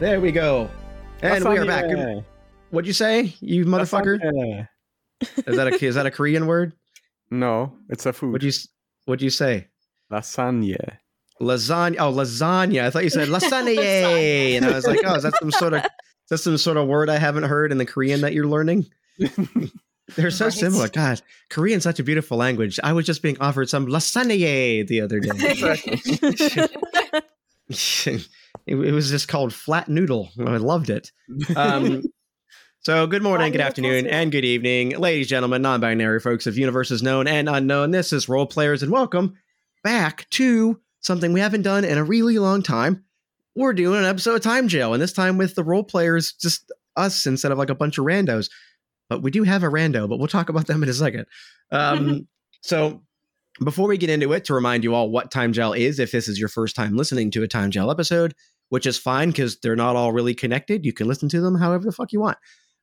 There we go. And we are back. What'd you say, you motherfucker? Is that a is that a Korean word? No, it's a food. What'd you What'd you say? Lasagna. Lasagna. Oh, lasagna. I thought you said lasagna, and I was like, oh, is that some sort of is that some sort of word I haven't heard in the Korean that you're learning? They're so Right. similar. God, Korean's such a beautiful language. I was just being offered some lasagna the other day. it, it was just called flat noodle. I loved it. Um, so, good morning, good afternoon, and good evening, ladies, gentlemen, non binary folks of universes known and unknown. This is Role Players, and welcome back to something we haven't done in a really long time. We're doing an episode of Time Jail, and this time with the role players, just us instead of like a bunch of randos. But we do have a rando, but we'll talk about them in a second. Um, so, before we get into it, to remind you all what Time Jail is, if this is your first time listening to a Time Jail episode, which is fine because they're not all really connected. You can listen to them however the fuck you want.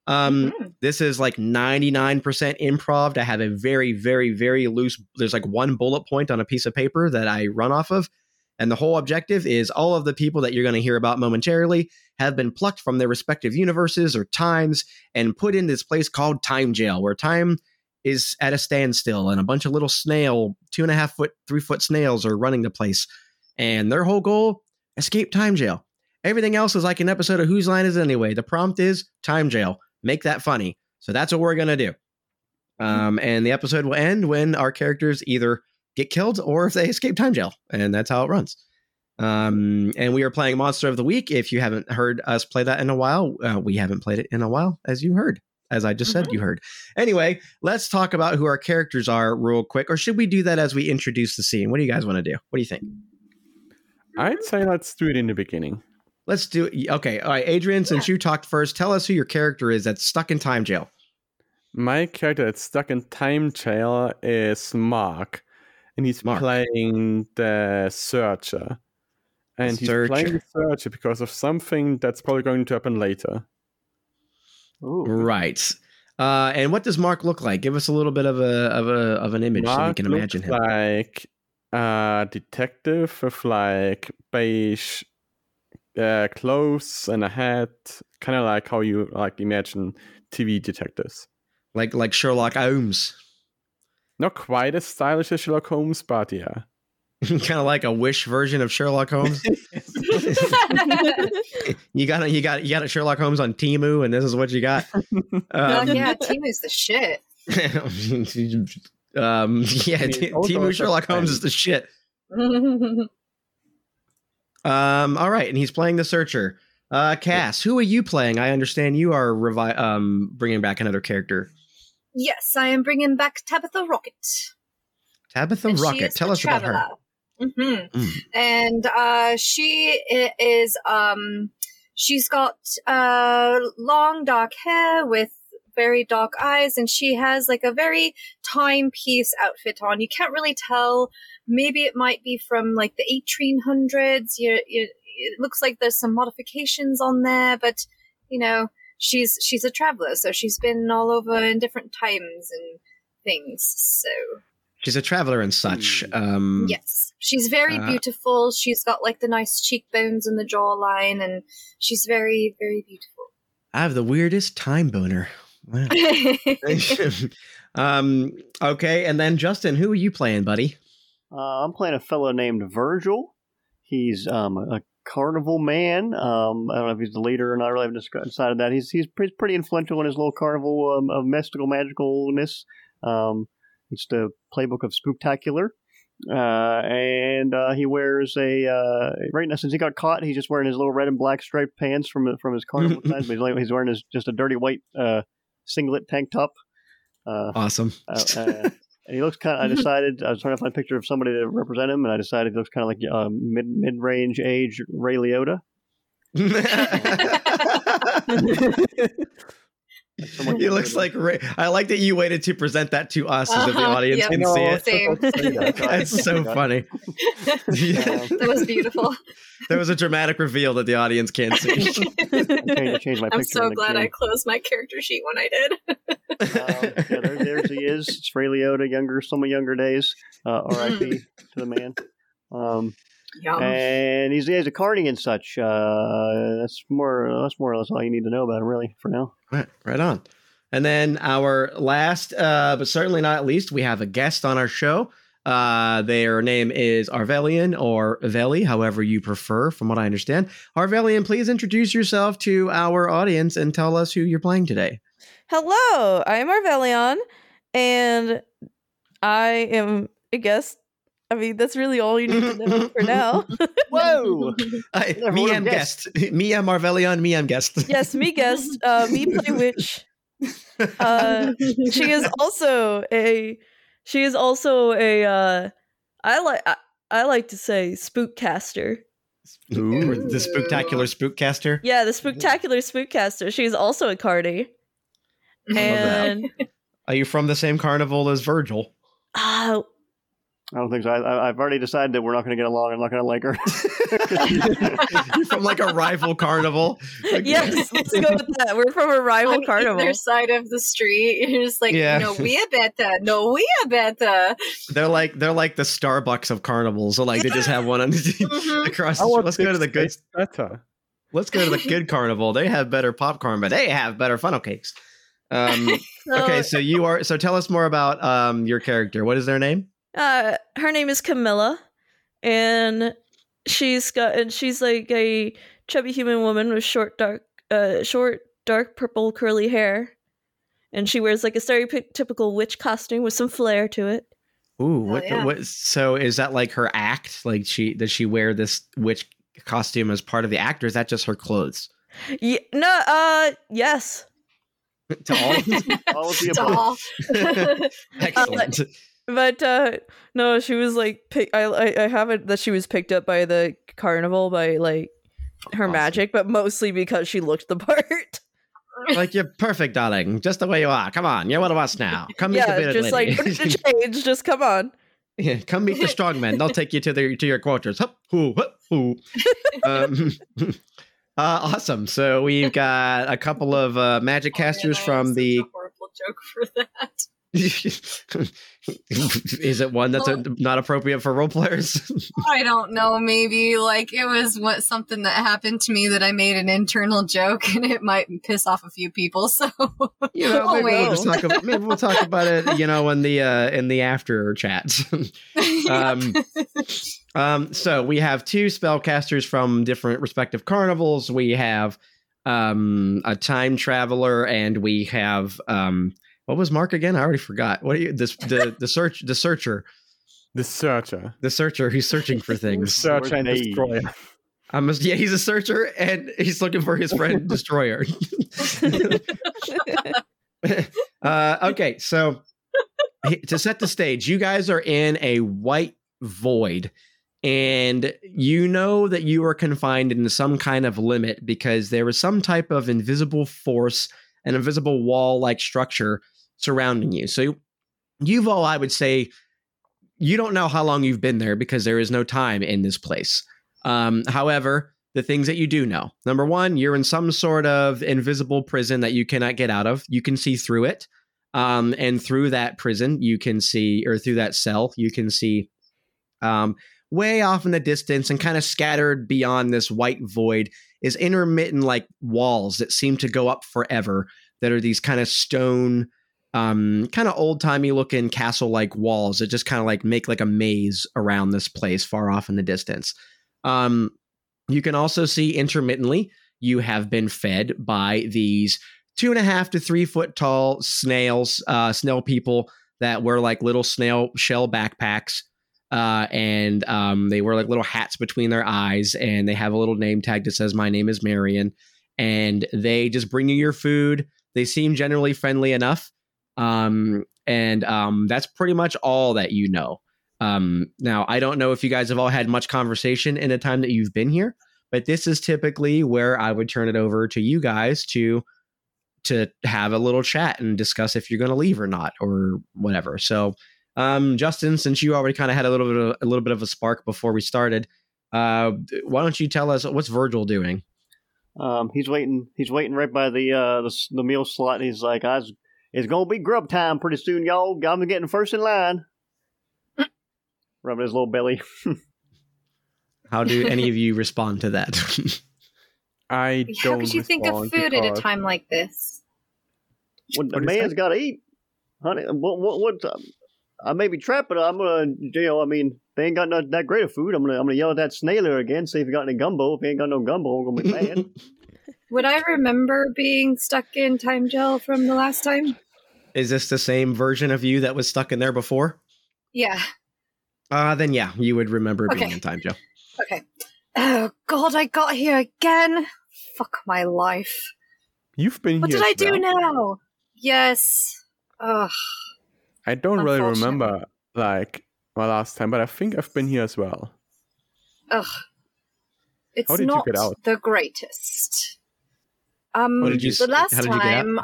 Um, Mhm. this is like 99% improv. I have a very, very, very loose, there's like one bullet point on a piece of paper that I run off of. And the whole objective is all of the people that you're going to hear about momentarily have been plucked from their respective universes or times and put in this place called Time Jail, where time is at a standstill and a bunch of little snail, two and a half foot, three foot snails are running the place. And their whole goal escape time jail. Everything else is like an episode of Whose Line Is It Anyway? The prompt is time jail. Make that funny. So that's what we're going to do. Um, and the episode will end when our characters either get killed or if they escape time jail. And that's how it runs. Um, and we are playing Monster of the Week. If you haven't heard us play that in a while, uh, we haven't played it in a while, as you heard, as I just said, Mhm. you heard. Anyway, let's talk about who our characters are real quick. Or should we do that as we introduce the scene? What do you guys want to do? What do you think? I'd say let's do it in the beginning. Let's do it. Okay. All right. Adrian, since you talked first, tell us who your character is that's stuck in time jail. My character that's stuck in time jail is Mark, and he's Mark. playing the searcher. And he's Searcher. playing the searcher because of something that's probably going to happen later. Ooh. Right. Uh, and what does Mark look like? Give us a little bit of a of a of an image so we Mark can imagine him. like a detective with like beige uh, clothes and a hat, kind of like how you like imagine TV detectives. Like like Sherlock Holmes. Not quite as stylish as Sherlock Holmes, but yeah. kind of like a wish version of Sherlock Holmes. you got you got you got a Sherlock Holmes on Temu, and this is what you got. oh Um, yeah, Temu's the shit. um, yeah, mean, T- Temu Sherlock Holmes is the shit. Um, all right, and he's playing the Searcher. Uh, Cass, who are you playing? I understand you are revi- um bringing back another character, yes, I am bringing back Tabitha Rocket. Tabitha and Rocket. Tell the us about her. Mhm. Mm. And uh, she is um, she's got uh long dark hair with very dark eyes, and she has like a very timepiece outfit on. You can't really tell. Maybe it might be from like the 1800s. You, you, it looks like there's some modifications on there, but you know, she's she's a traveler, so she's been all over in different times and things. So She's a traveler and such. Um, Yes. She's very Uh, beautiful. She's got like the nice cheekbones and the jawline, and she's very, very beautiful. I have the weirdest time boner. Wow. um, okay, and then Justin, who are you playing, buddy? Uh, I'm playing a fellow named Virgil. He's um, a carnival man. Um, I don't know if he's the leader or not. I really haven't disc- decided that. He's he's pretty, pretty influential in his little carnival um, of mystical magicalness. Um, it's the playbook of Spooktacular. Uh, and uh, he wears a uh, right now since he got caught, he's just wearing his little red and black striped pants from from his carnival times. But he's, only- he's wearing his just a dirty white uh, singlet tank top. Uh, Awesome. uh, uh, and he looks kind. of, I decided I was trying to find a picture of somebody to represent him, and I decided he looks kind of like uh, mid mid range age Ray Liotta. Someone he looks like Ray. I like that you waited to present that to us so that the Uh-huh, audience yep. can You know, see it. Same. That's so funny. that was beautiful. there was a dramatic reveal that the audience can't see. I changed my picture. I'm so glad I closed my character sheet when I did. Um, yeah, there, there's he is. It's Ray Liotta, younger, some of younger days. Uh, R.I.P. to the man. Um, Yum. and he's, he has a carny and such. Uh, that's more that's more or less all you need to know about him, really, for now. Right, right on. And then our last, uh, but certainly not least, we have a guest on our show. Uh, their name is Arvellion or Veli, however you prefer, from what I understand. Arvellion, please introduce yourself to our audience and tell us who you're playing today. Hello, I'm Arvellion, and I am a guest. I mean, that's really all you need to know for now. Whoa! I, me would've am guest. me am Arvellion. Me am guest. yes, me guest. Uh, me play witch. Uh, she is also a. She is also a. Uh, I like. I, I like to say spookcaster. Ooh, the spectacular spookcaster. Yeah, the spooktacular spookcaster. She's also a cardi. that. And Are you from the same carnival as Virgil? uh, I don't think so. I, I, I've already decided that we're not going to get along. I'm not going to like her. You're from like a rival carnival. Like- yes, let's go with that. We're from a rival On carnival. either side of the street. You're just like, Yeah. no, we are better. No, we are better. They're like they're like the Starbucks of carnivals. So like they just have one on Mhm. across. The, want let's go to the good. better. Let's go to the good carnival. They have better popcorn, but they have better funnel cakes. Um, So, okay, so you are. So tell us more about um, your character. What is their name? Uh, her name is Camilla, and she's got and she's like a chubby human woman with short dark, uh, short dark purple curly hair, and she wears like a stereotypical witch costume with some flair to it. Ooh, what, yeah. what? So is that like her act? Like she does she wear this witch costume as part of the act, or is that just her clothes? Yeah, no, uh, yes, to all. All of the It's above. all. Excellent. But uh, no, she was like, pick, I, I, I have it that she was picked up by the carnival by like her Awesome. magic, but mostly because she looked the part. like you're perfect, darling, just the way you are. Come on, you're one of us now. Come meet the yeah, just like lady. "No need to change. Just come on. Yeah, come meet the strong men. They'll take you to their to your quarters. Hup, hoo, hup, hoo. um, uh, awesome. So we've got a couple of uh, magic casters Oh, man, I from have the. such a horrible joke for that. Is it one that's uh not appropriate for role players? I don't know. Maybe like it was what something that happened to me that I made an internal joke, and it might piss off a few people. So you know, Oh, maybe we'll talk about maybe we'll talk about it. You know, in the uh, in the after chat. Um, Um, so we have two spellcasters from different respective carnivals. We have um a time traveler and we have um what was Mark again? I already forgot. What are you this the the search the searcher. The searcher. The searcher who's searching for things. Searcher and destroyer. I'm a, yeah, he's a searcher and he's looking for his friend destroyer. uh, okay, so to set the stage, you guys are in a white void, and you know that you are confined in some kind of limit because there is some type of invisible force, an invisible wall-like structure surrounding you. So you've all, I would say, you don't know how long you've been there because there is no time in this place. Um, however, the things that you do know number one, you're in some sort of invisible prison that you cannot get out of. You can see through it. Um, and through that prison, you can see, or through that cell, you can see um, way off in the distance and kind of scattered beyond this white void is intermittent like walls that seem to go up forever that are these kind of stone um kind of old timey looking castle like walls that just kind of like make like a maze around this place far off in the distance um you can also see intermittently you have been fed by these two and a half to three foot tall snails uh snail people that wear like little snail shell backpacks uh, and um, they wear like little hats between their eyes, and they have a little name tag that says "My name is Marian." And they just bring you your food. They seem generally friendly enough, um, and um, that's pretty much all that you know. Um, now, I don't know if you guys have all had much conversation in the time that you've been here, but this is typically where I would turn it over to you guys to to have a little chat and discuss if you're going to leave or not or whatever. So, um, Justin, since you already kind of had a little bit of a little bit of a spark before we started, uh, why don't you tell us what's Virgil doing? Um, he's waiting. He's waiting right by the uh, the, the meal slot. And he's like, "I was, it's gonna be grub time pretty soon, y'all. I'm getting first in line." Rubbing his little belly. How do any of you respond to that? I How don't. How could you think of respond food at a time like this? Well, the What do you man's say? got to eat, honey. What? What? what um, I may be trapped, but I'm gonna, you know, I mean, they ain't got no, that great of food. I'm gonna, I'm gonna yell at that snailer again, see if he got any gumbo. If he ain't got no gumbo, I'm gonna be mad. Would I remember being stuck in time jail from the last time? Is this the same version of you that was stuck in there before? Yeah. Uh, then yeah, you would remember being in time, Joe. Okay. Oh God, I got here again. Fuck my life. You've been here. What here. did I do well. now? Yes. Ugh. I don't really remember like my last time, but I think I've been here as well. Ugh. It's How did you not get out? the greatest. Um, you the last how did you get out? time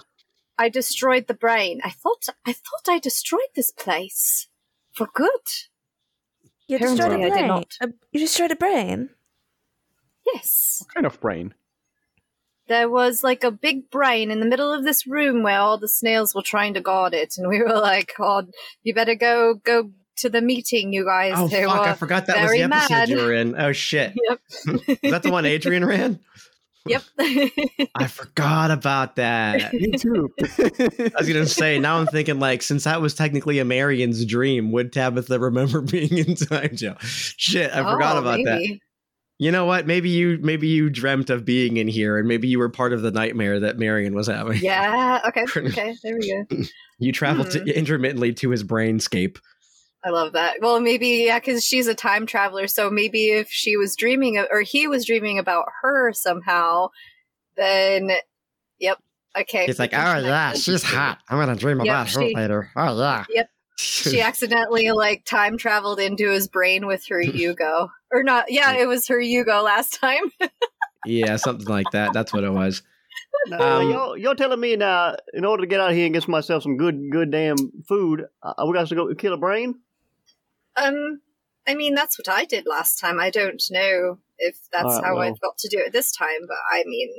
I destroyed the brain. I thought I thought I destroyed this place for good. You destroyed a Apparently I did brain. not. A- you destroyed a brain. Yes. What kind of brain? There was like a big brain in the middle of this room where all the snails were trying to guard it, and we were like, "God, you better go go to the meeting, you guys." Oh They fuck! were I forgot that was the episode mad. you were in. Oh shit! Yep. Is that the one Adrian ran? Yep. I forgot about that. Me too. I was gonna say now I'm thinking like since that was technically a Marian's dream, would Tabitha remember being in time, jail? Shit, I forgot Oh, about that. You know what? Maybe you maybe you dreamt of being in here, and maybe you were part of the nightmare that Marian was having. Yeah. Okay. Okay. There we go. You traveled Hmm. to, intermittently to his brainscape. I love that. Well, maybe yeah, because she's a time traveler. So maybe if she was dreaming of, or he was dreaming about her somehow, then yep. Okay. It's like, oh yeah, she's hot. I'm gonna dream Yep, about her she- later. Oh yeah. Yep. she accidentally like time traveled into his brain with her Yugo. Or not yeah, it was her Yugo last time. yeah, something like that. That's what it was. Now, Um, y'all, y'all telling me now, in order to get out here and get myself some good, good damn food, uh, we got to go kill a brain? Um I mean that's what I did last time. I don't know if that's Alright, how well. I've got to do it this time, but I mean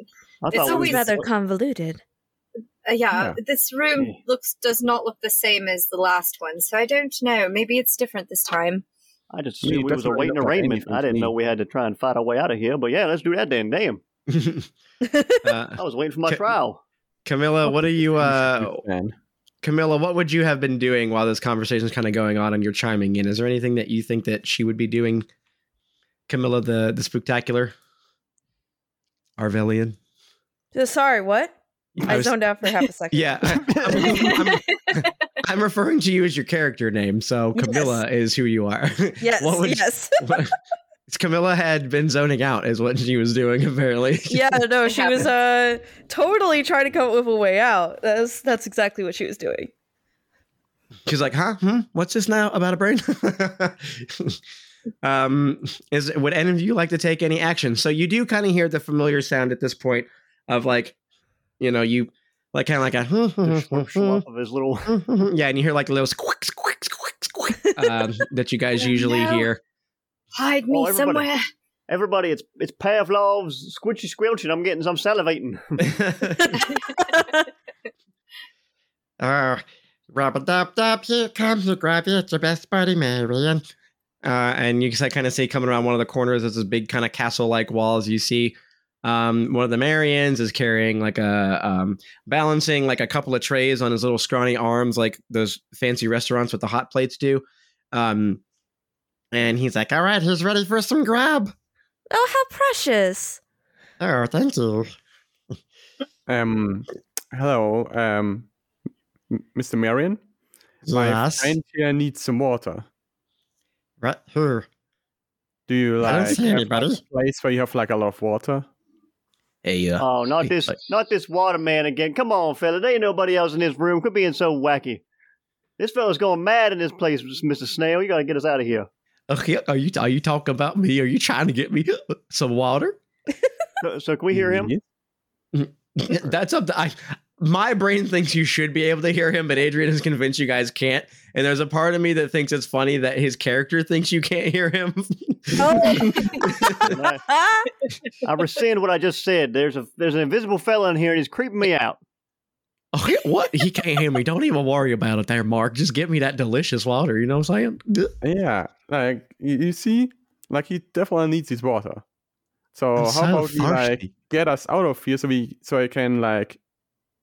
I It's thought we always- was- rather convoluted. Uh, yeah, Yeah. this room Yeah. looks does not look the same as the last one, so I don't know. Maybe it's different this time. I just Me, assumed we was awaiting arraignment. I didn't me. know we had to try and fight our way out of here. But yeah, let's do that then. Damn, uh, I was waiting for my Ca- trial. Camilla, what are you? Uh, Man. Camilla, what would you have been doing while this conversation is kind of going on and you're chiming in? Is there anything that you think that she would be doing? Camilla, the the spectacular, Arvellion. So Sorry, what? I, was- zoned out for half a second. Yeah, I, am I'm referring to you as your character name, so Yes. Camilla is who you are. Yes. What would- yes. what- Camilla had been zoning out, is what she was doing apparently. yeah. No, she was uh totally trying to come up with a way out. That's that's exactly what she was doing. She's like, huh? Hmm? What's this now about a brain? um, is would any of you like to take any action? So you do kind of hear the familiar sound at this point of like, you know, you like kind of like a Just slurp, slurp of his little. yeah, and you hear like a little squick, squick, squick, squick um, that you guys usually no. hear. Hide me Oh, everybody. somewhere. Everybody, it's it's Pavlov's squishy squelching. I'm getting some salivating. uh, rubber dub dub, here comes the grab you, it's your best buddy, Marian. Uh, and you can kind of see coming around one of the corners, there's this big kind of castle-like walls. You see um, one of the Marians is carrying like a um, balancing like a couple of trays on his little scrawny arms, like those fancy restaurants with the hot plates do. Um, and he's like, "All right, he's ready for some grab." oh, how precious. Oh, thank you. Um, hello, um, Mr. Marian. My Yes. friend here needs some water. Right here. Do you I don't like see have anybody. a place where you have like a lot of water? Hey, uh, Oh, not Hey, this, like- not this water man again. Come on, fella. There ain't nobody else in this room. Quit being so wacky. This fella's going mad in this place, Mister Snail. You gotta get us out of here. Okay, are you are you talking about me? Are you trying to get me some water? So, so can we hear him? Mm-hmm. That's up to I. My brain thinks you should be able to hear him, but Adrian is convinced you guys can't. And there's a part of me that thinks it's funny that his character thinks you can't hear him. Oh. I rescind what I just said. There's a there's an invisible fella in here, and he's creeping me out. Oh, what? He can't hear me. Don't even worry about it, there, Mark. Just get me that delicious water. You know what I'm saying? Yeah, like you, you see, Like he definitely needs his water. So I'm how so about we like get us out of here so we so I can like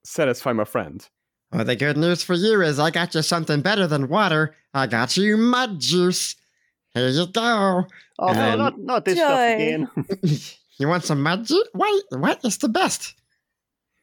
satisfy my friend. Well, the good news for you is I got you something better than water. I got you mud juice. Here you go. Oh, And no, not not this stuff again. you want some mud juice? Wait, what? It's the best.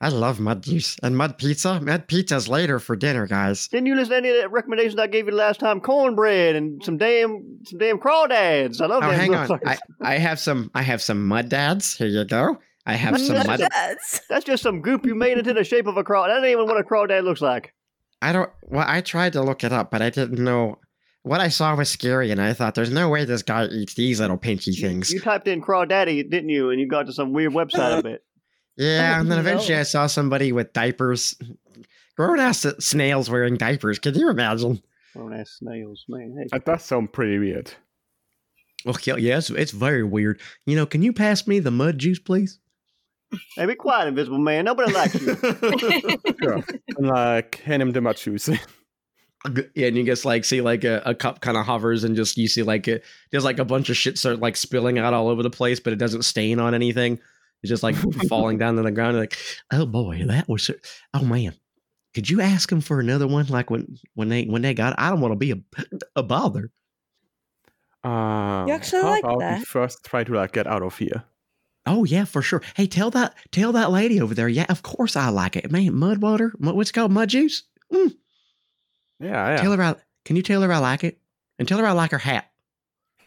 I love mud juice and mud pizza. Mud pizza's later for dinner, guys. Didn't you listen to any of the recommendations I gave you last time? Cornbread and some damn some damn crawdads. I love Oh, hang on. I, I have some. I have some mud dads. Here you go. I have some Mud mud. Dads. That's just some goop you made into the shape of a craw. That ain't even know what a crawdad looks like. I don't. Well, I tried to look it up, but I didn't know. What I saw was scary, and I thought, "There's no way this guy eats these little pinchy You, things." you typed in crawdaddy, didn't you? And you got to some weird website of it. Oh, yeah, and then No. eventually I saw somebody with diapers. Grown ass snails wearing diapers. Can you imagine? Oh, ass snails, man. Hey, That does sound pretty weird. Oh, well, yeah, yeah, it's, it's very weird. You know, can you pass me the mud juice, please? hey, be quiet, invisible man. Nobody likes you. Sure. and like hand him the mud juice. yeah, and you just like see like a, a cup kind of hovers, and just you see like a, there's like a bunch of shit start like spilling out all over the place, but it doesn't stain on anything. It's just like falling down to the ground. Like, oh boy, that was. Oh man, could you ask them for another one? Like when when they when they got, it? I don't want to be a a bother. Um, actually how like about that. first try to like get out of here? Oh yeah, for sure. Hey, tell that tell that lady over there. Yeah, of course I like it, man. Mud water. mu- What's it called? Mud juice. Mm. Yeah, yeah. Tell her I. Can you tell her I like it? And tell her I like her hat.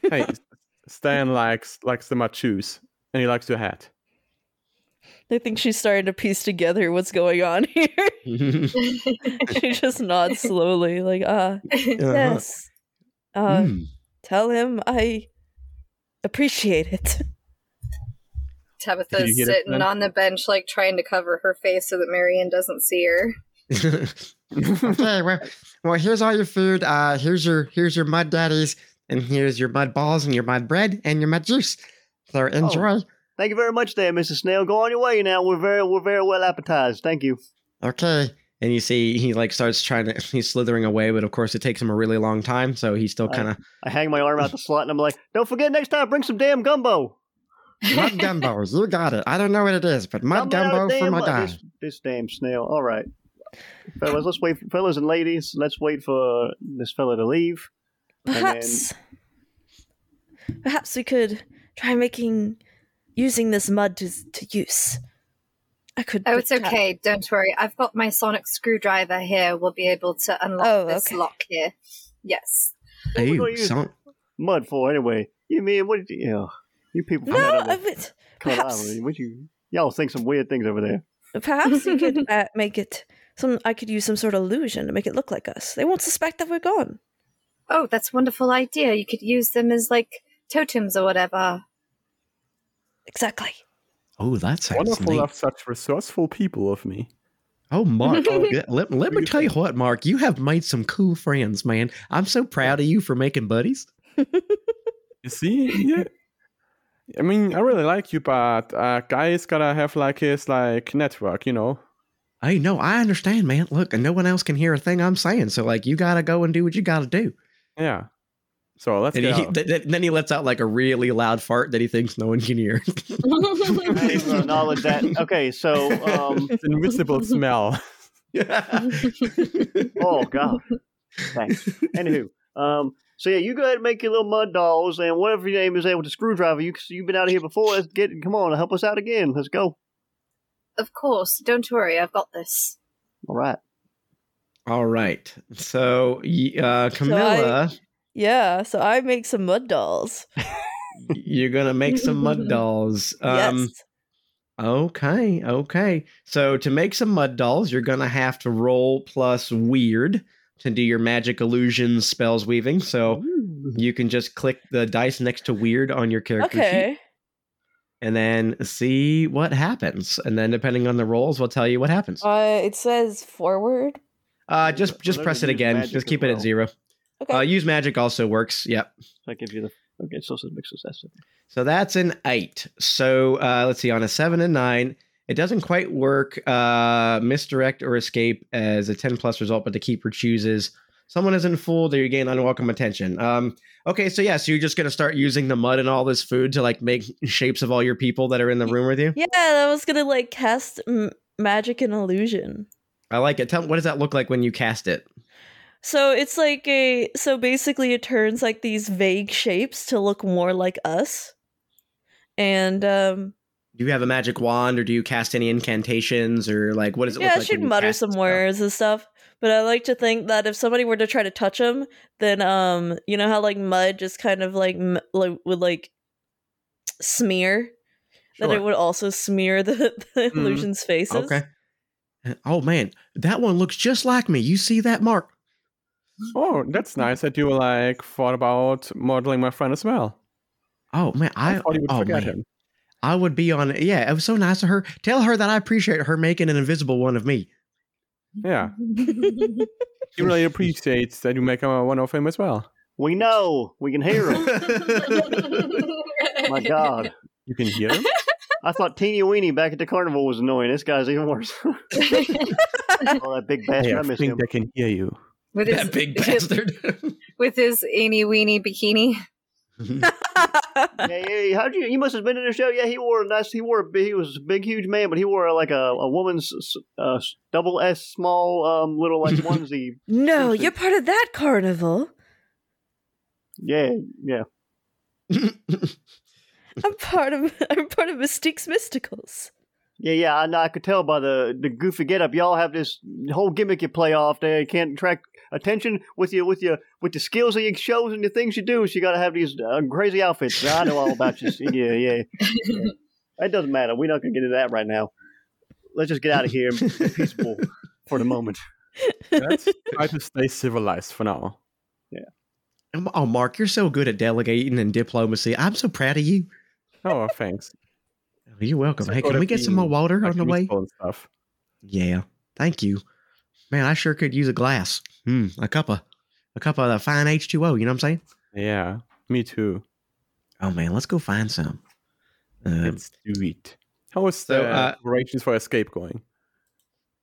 hey, Stan likes likes the mud juice, and he likes your hat. I think she's starting to piece together what's going on here. she just nods slowly, like, ah, yes. Uh, Mm. Tell him I appreciate it. Tabitha's you it, sitting on the bench, like trying to cover her face so that Marian doesn't see her. okay, well, well, here's all your food. Uh, here's your here's your mud daddies, and here's your mud balls and your mud bread and your mud juice. So enjoy. Thank you very much, there, Mrs. Snail. Go on your way now. We're very we're very well appetized. Thank you. Okay. And you see he like starts trying to he's slithering away, but of course it takes him a really long time, so he's still kind of I hang my arm out the slot and I'm like, don't forget next time, bring some damn gumbo. mud gumbo. You got it. I don't know what it is, but mud Gumbo, gumbo for my mud- guy. This, this damn snail. All right. Fellas, let's wait. fellas and ladies, let's wait for this fella to leave. And then- Perhaps, perhaps we could try making using this mud to to use. I could. Oh, it's protect- okay. Don't worry. I've got my sonic screwdriver here. We'll be able to unlock Oh, this okay. lock here. Yes. we Ooh, gonna son- Mud for anyway. You mean what? You know, you people from No, that I other mean, perhaps, Island, what you y'all think some weird things over there. perhaps you could uh, make it some. I could use some sort of illusion to make it look like us. They won't suspect that we're gone. Oh, that's a wonderful idea. You could use them as like totems or whatever. Exactly. Oh, that sounds Wonderful neat. of such resourceful people of me. Oh, Mark, oh, let, let me tell you what, Mark, you have made some cool friends, man. I'm so proud of you for making buddies. You see, yeah. I mean, I really like you, but uh, guy's gotta have like his like network, you know. Hey, no, I understand, man. Look, and no one else can hear a thing I'm saying. So, like, you got to go and do what you got to do. Yeah. So let's And go. he, th- th- then he lets out like a really loud fart that he thinks no one can hear. I ain't even acknowledge that. Okay, so um, It's an invisible smell. oh god, thanks. Anywho, um, so yeah, you go ahead and make your little mud dolls, and whatever your name is there with the screwdriver. You you've been out of here before. Let's get come on, help us out again. Let's go. Of course. Don't worry. I've got this. All right. All right. So, y- uh, Camilla, Yeah. So I make some mud dolls. you're going to make some mud dolls. Um, yes. Okay, okay. So to make some mud dolls, you're gonna have to roll plus weird to do your magic illusions spells weaving. So you can just click the dice next to weird on your character sheet and then see what happens. And then depending on the rolls, we'll tell you what happens. Uh, it says forward. Uh just just press it again. Just keep it at well. zero. Okay. Uh, use magic also works. Yep. That gives you the okay. So it's a mix success. So that's an eight. So uh, let's see, on a seven and nine, it doesn't quite work. Uh, misdirect or escape as a 10 plus result, but the keeper chooses someone isn't fooled or you gain unwelcome attention. Um, okay, so yeah, so you're just gonna start using the mud and all this food to like make shapes of all your people that are in the room with you. Yeah, I was gonna like cast m- magic and illusion. I like it. Tell what does that look like when you cast it? So it's like a so basically it turns like these vague shapes to look more like us. And um Do you have a magic wand or do you cast any incantations or like what does it yeah, look like? she'd mutter some stuff? words and stuff. But I like to think that if somebody were to try to touch him, then um, you know how like mud just kind of like, m- like would like smear, that Sure. it would also smear the, the Mhm. illusion's faces. Okay. Oh man, that one looks just like me. You see that, Mark? Oh, that's nice that you like thought about modeling my friend as well. Oh man, I, I, thought you would oh forget man, him. I would be on. Yeah, it was so nice of her. Tell her that I appreciate her making an invisible one of me. Yeah, he really appreciates that you make a one of him as well. We know. We can hear him. My God. You can hear him. I thought Teeny Weeny back at the carnival was annoying. This guy's even worse. oh, that big bastard. Hey, I I think him. they can hear you. With his that big bastard. with his eeny weeny bikini. Yeah, yeah. How'd you? You must have been in the show. Yeah, he wore a nice. He wore. A, big- he was a big, huge man, but he wore like a, a woman's uh, double S small um little like onesie. no, Interesting. you're part of that carnival. Yeah, yeah. I'm part of I'm part of Mystique's Mysticals. Yeah, yeah, I know. I could tell by the the goofy getup. Y'all have this whole gimmick you play off there. You can't attract attention with your with your with the skills that you shows and the things you do. So you got to have these uh, crazy outfits. I know all about you. Yeah, yeah. It doesn't matter. We're not gonna get into that right now. Let's just get out of here and be peaceful for the moment. Let's try to stay civilized for now. Yeah. Oh, Mark, you're so good at delegating and diplomacy. I'm so proud of you. Oh, thanks. You're welcome. So Hey, can we get some more water Like on the way? stuff. Yeah, thank you. Man, I sure could use a glass. Hmm, a cup of a cup of the fine H2O. You know what I'm saying? Yeah, me too. Oh man, let's go find some. Uh, Let's do it. How is So, the uh, preparations for escape going?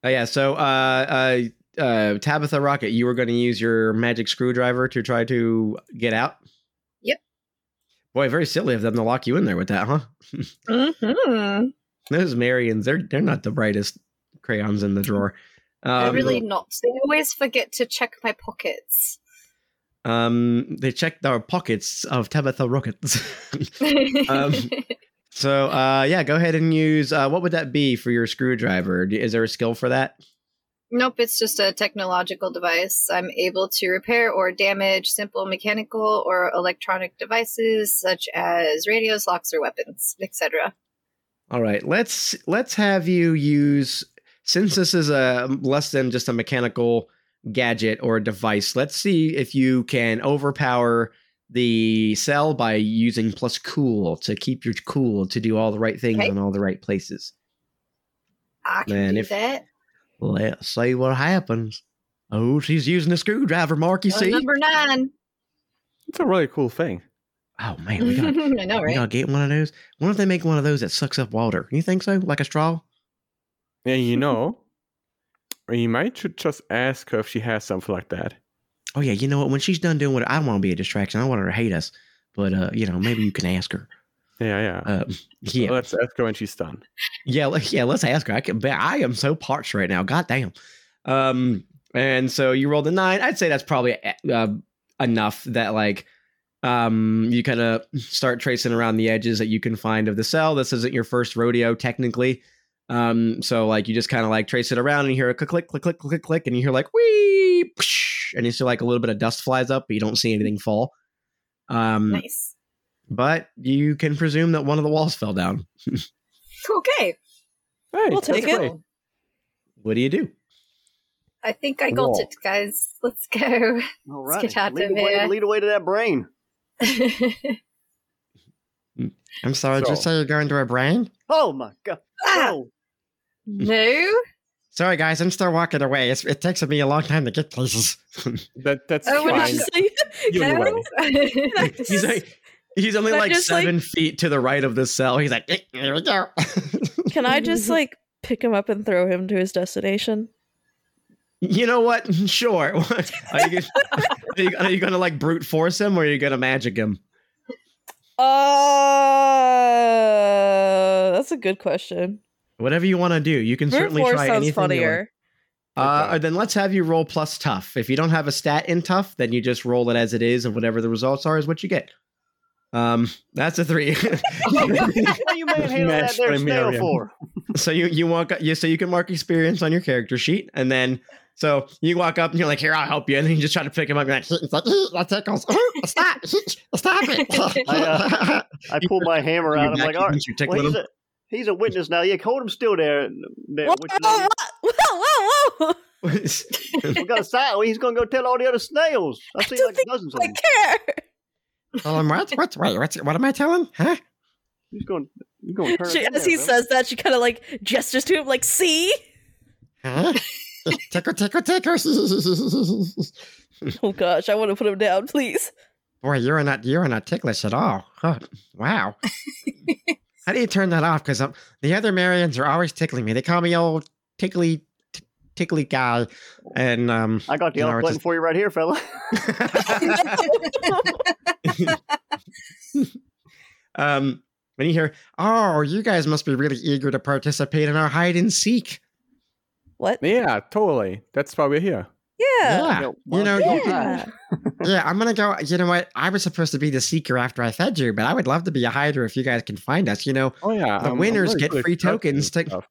oh yeah, so uh, uh, uh, Tabitha Rocket, you were going to use your magic screwdriver to try to get out. Boy, very silly of them to lock you in there with that, huh? Mm-hmm. Those Marians, they're they're not the brightest crayons in the drawer. They're Um, really not. They always forget to check my pockets. Um, they checked our pockets of Tabitha Rockets. Um, so, uh, yeah, go ahead and use. Uh, what would that be for your screwdriver? Is there a skill for that? Nope, it's just a technological device. I'm able to repair or damage simple mechanical or electronic devices such as radios, locks, or weapons, etc. All right, let's let's have you use since this is a less than just a mechanical gadget or a device. Let's see if you can overpower the cell by using plus cool to keep your cool to do all the right things Okay. in all the right places. I can Man, do if- that. Let's see what happens. Oh, she's using a screwdriver, Mark. You Oh, see? number nine. It's a really cool thing. Oh man, we got I know, we right? gotta get one of those. Wonder if they make one of those that sucks up water. You think so? Like a straw? Yeah, you know, you might should just ask her if she has something like that. Oh yeah, you know what? When she's done doing what I don't want to be a distraction. I want her to hate us. But uh, you know, maybe you can ask her. Yeah, yeah. Uh, yeah, Let's ask her when she's done. yeah, let- yeah. Let's ask her. I can. bet- I am so parched right now. God damn. Um, and so you rolled a nine. I'd say that's probably uh, enough that like, um, you kind of start tracing around the edges that you can find of the cell. This isn't your first rodeo, technically. Um, so like you just kind of like trace it around and you hear a click, click, click, click, click, click, and you hear like wee, psh, and you see like a little bit of dust flies up, but you don't see anything fall. Um, Nice. But you can presume that one of the walls fell down. Okay. Hey, We'll take it. great. What do you do? I think I got Wall. it, guys. Let's go. All Let's right, get out lead, of away, here. lead away to that brain. I'm sorry, So- just say you're going to a brain? Oh my god! Ah! Oh, no. Sorry, guys, I'm still walking away. It's, it takes me a long time to get places. That that's Oh, what fine. did you say? You no. anyway. he's like, he's only like just, like- seven feet to the right of the cell. He's like, "Eh, here we go. Can I just like pick him up and throw him to his destination? You know what? Sure. are, you gonna, are, you, are you gonna like brute force him, or are you gonna magic him? Uh, that's a good question. Whatever you want to do, you can Brute certainly force try sounds anything. you want. funnier. Uh, Okay. then let's have you roll plus tough. If you don't have a stat in tough, then you just roll it as it is, and whatever the results are is what you get. Um, that's a three. What are you manhandling that Match there by snail Miriam. for? so you you walk you so you can mark experience on your character sheet, and then so you walk up and you're like, "Here, I'll help you," and then you just try to pick him up. And you're like, "It's like that tickles. Stop! Stop it!" I, uh, I pull my hammer out. I'm like, all right. you're Well, he's, a, he's a witness now. Yeah, hold him still there. there. Whoa, whoa, whoa, whoa, whoa! we got a sign. He's going to go tell all the other snails. I see don't like think dozens of I them. care. Tell him what? What? Wait, what's, what am I telling? Huh? He's going. He's going. She, as there, he Bill. says that, she kind of like gestures to him, like, "See." Huh? tickle, tickle, tickle. Oh gosh, I want to put him down, please. Boy, you're not you're not ticklish at all. Huh. Wow. How do you turn that off? Because um, the other Marians are always tickling me. They call me old tickly t- tickly guy, and um. I got the you know, button just- for you right here, fella. um. When you hear, oh, you guys must be really eager to participate in our hide and seek. what? Yeah, totally. That's why we're here. Yeah. Yo, you know, don't you you Yeah. yeah, I'm gonna go. You know what? I was supposed to be the seeker after I fed you, but I would love to be a hider if you guys can find us. You know, Oh yeah. The winners get free tokens to- Stuff.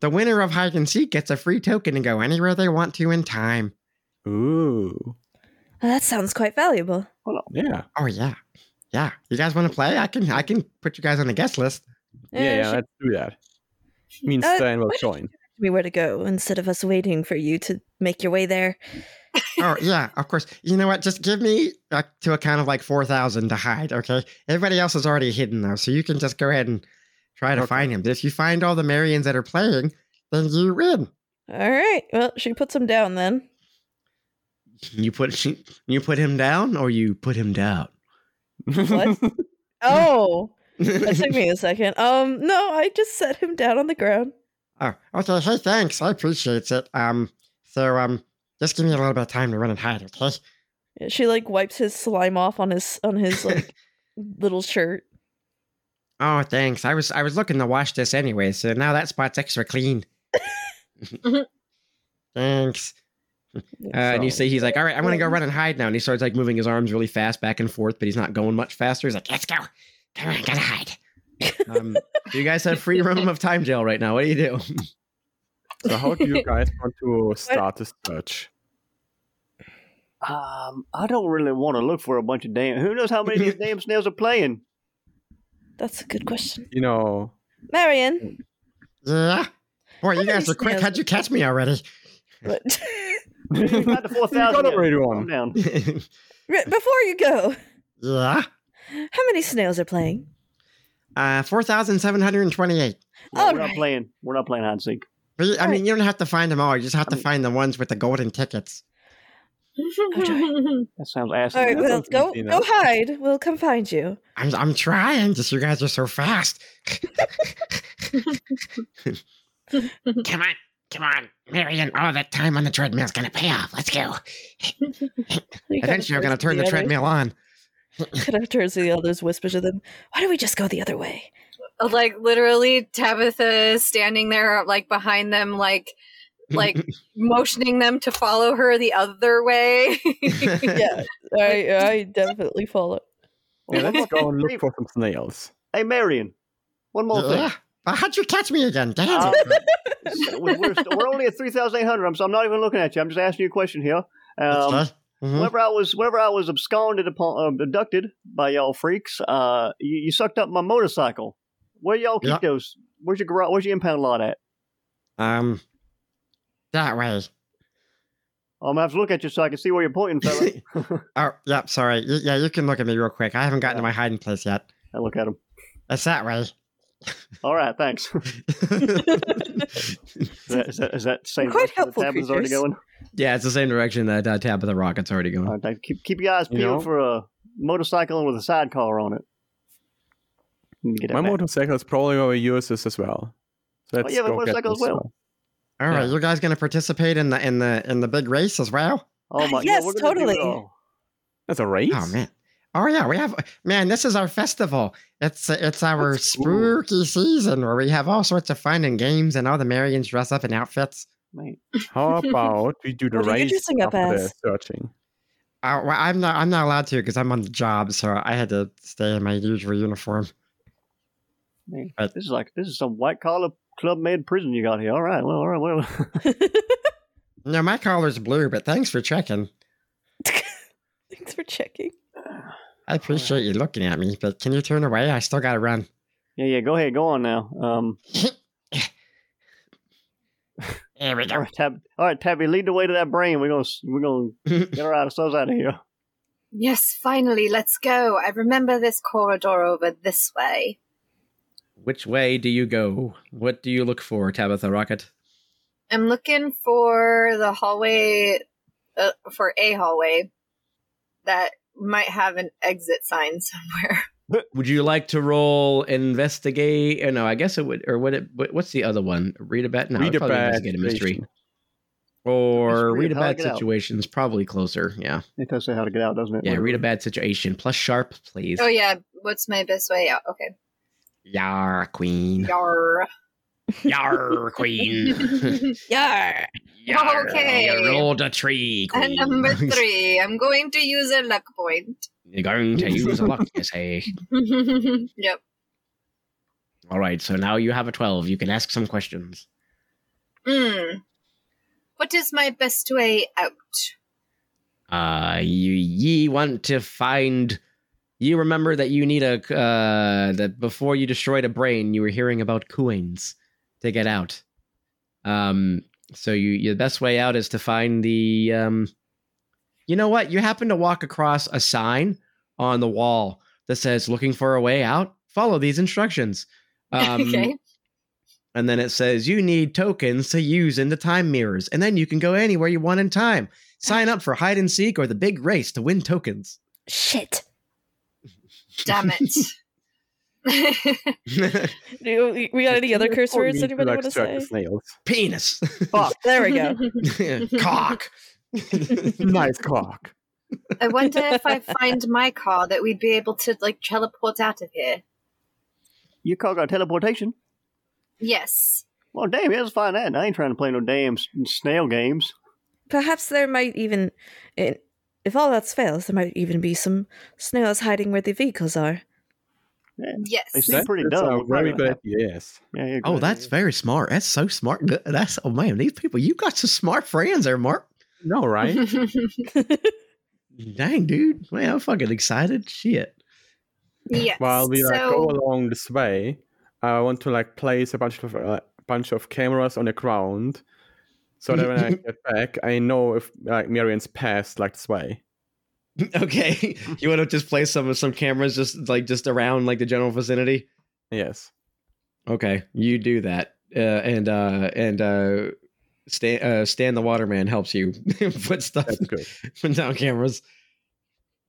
the winner of hide and seek gets a free token and go anywhere they want to in time. Ooh. That sounds quite valuable. Yeah. Oh yeah, yeah. You guys want to play? I can. I can put you guys on the guest list. Yeah, yeah, she let's do that. Means Uh, Stan will why join. We me where to go instead of us waiting for you to make your way there. Oh yeah, of course. You know what? Just give me uh, to a count of like four thousand to hide. Okay. Everybody else is already hidden though, so you can just go ahead and try to Okay. find him. But If you find all the Marians that are playing, then you win. All right. Well, she puts him down then. You put you put him down, or you put him down. What? Oh, that took me a second. Um, no, I just set him down on the ground. Oh, okay. Hey, thanks. I appreciate it. Um, so um, just give me a little bit of time to run and hide. Okay. She like wipes his slime off on his on his like little shirt. Oh, thanks. I was I was looking to wash this anyway, so now that spot's extra clean. thanks. Uh, and you So- see, he's like, "All right, I'm gonna go run and hide now." And he starts like moving his arms really fast back and forth, but he's not going much faster. He's like, "Let's go, come on, gotta hide." um, you guys have free room of time jail right now. What do you do? So how do you guys want to start the search? Um, I don't really want to look for a bunch of damn. Who knows how many of these damn snails are playing? That's a good question. You know, Marian, yeah, boy, you guys are quick. How'd you catch me already? what? Not the four you got thousand. already Calm one. down. Before you go, yeah, how many snails are playing? uh, four thousand seven hundred and twenty-eight. No, All we're not right. playing. We're not playing hide and seek. But you- I mean, you don't have to find them all. You just have to mean- find the ones with the golden tickets. That sounds ass. All right, that well, go easy go enough. hide. We'll come find you. I'm I'm trying. Just you guys are so fast. come on, come on, Marian. All that time on the treadmill's gonna pay off. Let's go. Eventually, I'm gonna turn the treadmill on. Kind of turns to the others, whispers to them, "Why don't we just go the other way?" like literally Tabitha is standing there like behind them like like motioning them to follow her the other way. yeah, I I definitely follow. Yeah, let's go and look for some snails. Hey, Marian. One more thing. Yeah. How'd you catch me again? Damn Uh, we're, we're, only at three thousand eight hundred. I'm, so I'm not even looking at you. I'm just asking you a question here. Um. Mhm. Whenever I was, whenever I was absconded upon, uh, abducted by y'all freaks, uh, you, you sucked up my motorcycle. Where y'all keep Yeah. those? Where's your garage? Where's your impound lot at? Um, that way. I'm gonna have to look at you so I can see where you're pointing, fella. Oh, yep. Sorry. Y- Yeah, you can look at me real quick. I haven't gotten to my hiding place yet. I look at him. It's that way. All right, thanks. is, that, is, that, is that same Quite helpful the tab is already going? yeah, it's the same direction that uh, Tabitha Rocket's already going. All right, thanks. Keep keep your eyes You peeled know? for a motorcycle with a sidecar on it. Need get that My back. motorcycle is probably over yours is as well. So let's you have a go get motorcycle as this well? one. All right, Yeah. you guys gonna participate in the in the in the big race as well? Oh my Yes, yeah, we're gonna do it totally. all. That's a race. Oh man. Oh yeah, we have man. This is our festival. It's it's our That's cool. spooky season where we have all sorts of fun and games, and all the Marians dress up in outfits. Man, How about we do the What are you dressing up after as? searching? Uh, well, I'm not. I'm not allowed to because I'm on the job, so I had to stay in my usual uniform. man. But- this is like this is some white collar club made prison you got here. All right, well, all right, well. No, my collar's blue, but thanks for checking. Thanks for checking. I appreciate you looking at me, but can you turn away? I still gotta run. yeah, yeah. Go ahead, go on now. Um, There we go. right, Tab. All right, Tabby, lead the way to that brain. We're gonna we're gonna get her out ourselves out of here. yes, finally, let's go. I remember this corridor over this way. Which way do you go? What do you look for, Tabitha Rocket? I'm looking for the hallway, uh, for a hallway that might have an exit sign somewhere. Would you like to roll investigate? Or no, I guess it would. Or what? It, what's the other one? Read a bad. No, Read it'd a probably bad investigate a mystery. situation. Or Mystery read a of how to bad situation is probably closer. Yeah, It does say how to get out, doesn't it? yeah. Read a bad situation plus sharp, please. Oh yeah, what's my best way out? Okay. Yar, queen. Yar. Yar, queen. Yeah. Yar, Okay. You rolled a tree, queen. And number three, I'm going to use a luck point. You're going to use a luck, you say. yep. All right, so now you have a 12. You can ask some questions. Mm. What is my best way out? Uh, you ye want to find. You remember that you need a uh that before you destroyed a brain, you were hearing about coins to get out. Um, so you your best way out is to find the um. You know what? You happen to walk across a sign on the wall that says "Looking for a way out." Follow these instructions. Um, okay. And then it says you need tokens to use in the time mirrors, and then you can go anywhere you want in time. Sign up for hide and seek or the big race to win tokens. Shit. Damn it. Do we we got any other curse words anybody want to say? snails. Penis. Fuck. There we go. Cock. nice cock. I wonder if I find my car that we'd be able to like teleport out of here. You call got teleportation? Yes. Well, damn, yeah, let's find that. I ain't trying to play no damn snail games. Perhaps there might even, i- if all else fails, there might even be some snails hiding where the vehicles are. Yes. They seem pretty That's dumb. a We're very probably good. Yes. Yeah, yeah, Oh, that's idea. very smart. That's so smart. That's oh man, these people. You got some smart friends there, Mark. No, right? Dang, dude. Man, I'm fucking excited. Shit. yes. While we like so, go along this way, I want to like place a bunch of uh, bunch of cameras on the ground, so that when I get back, I know if like Marian's passed like this way. Okay. you want to just place some some cameras just like just around like the general vicinity? Yes. Okay, you do that, uh, and uh, and uh, Stan, uh, Stan the Waterman helps you put stuff, put down cameras.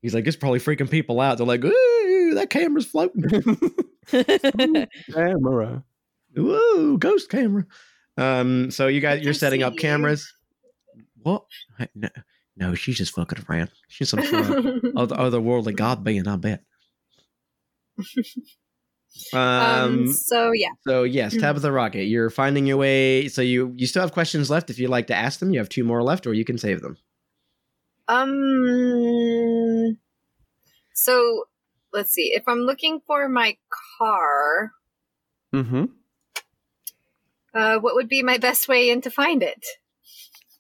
He's like, it's probably freaking people out. They're like, ooh, that camera's floating. Camera. Ooh, ghost camera. Um, so you guys, you're setting see up you. cameras. What? I- No, no, she's just fucking around. She's some sort of other otherworldly god being, I bet. um, Um, so yeah. So yes, Tabitha Rocket, you're finding your way. So you you still have questions left. If you'd like to ask them, you have two more left, or you can save them. Um. So let's see. If I'm looking for my car, Mm-hmm. uh, what would be my best way in to find it?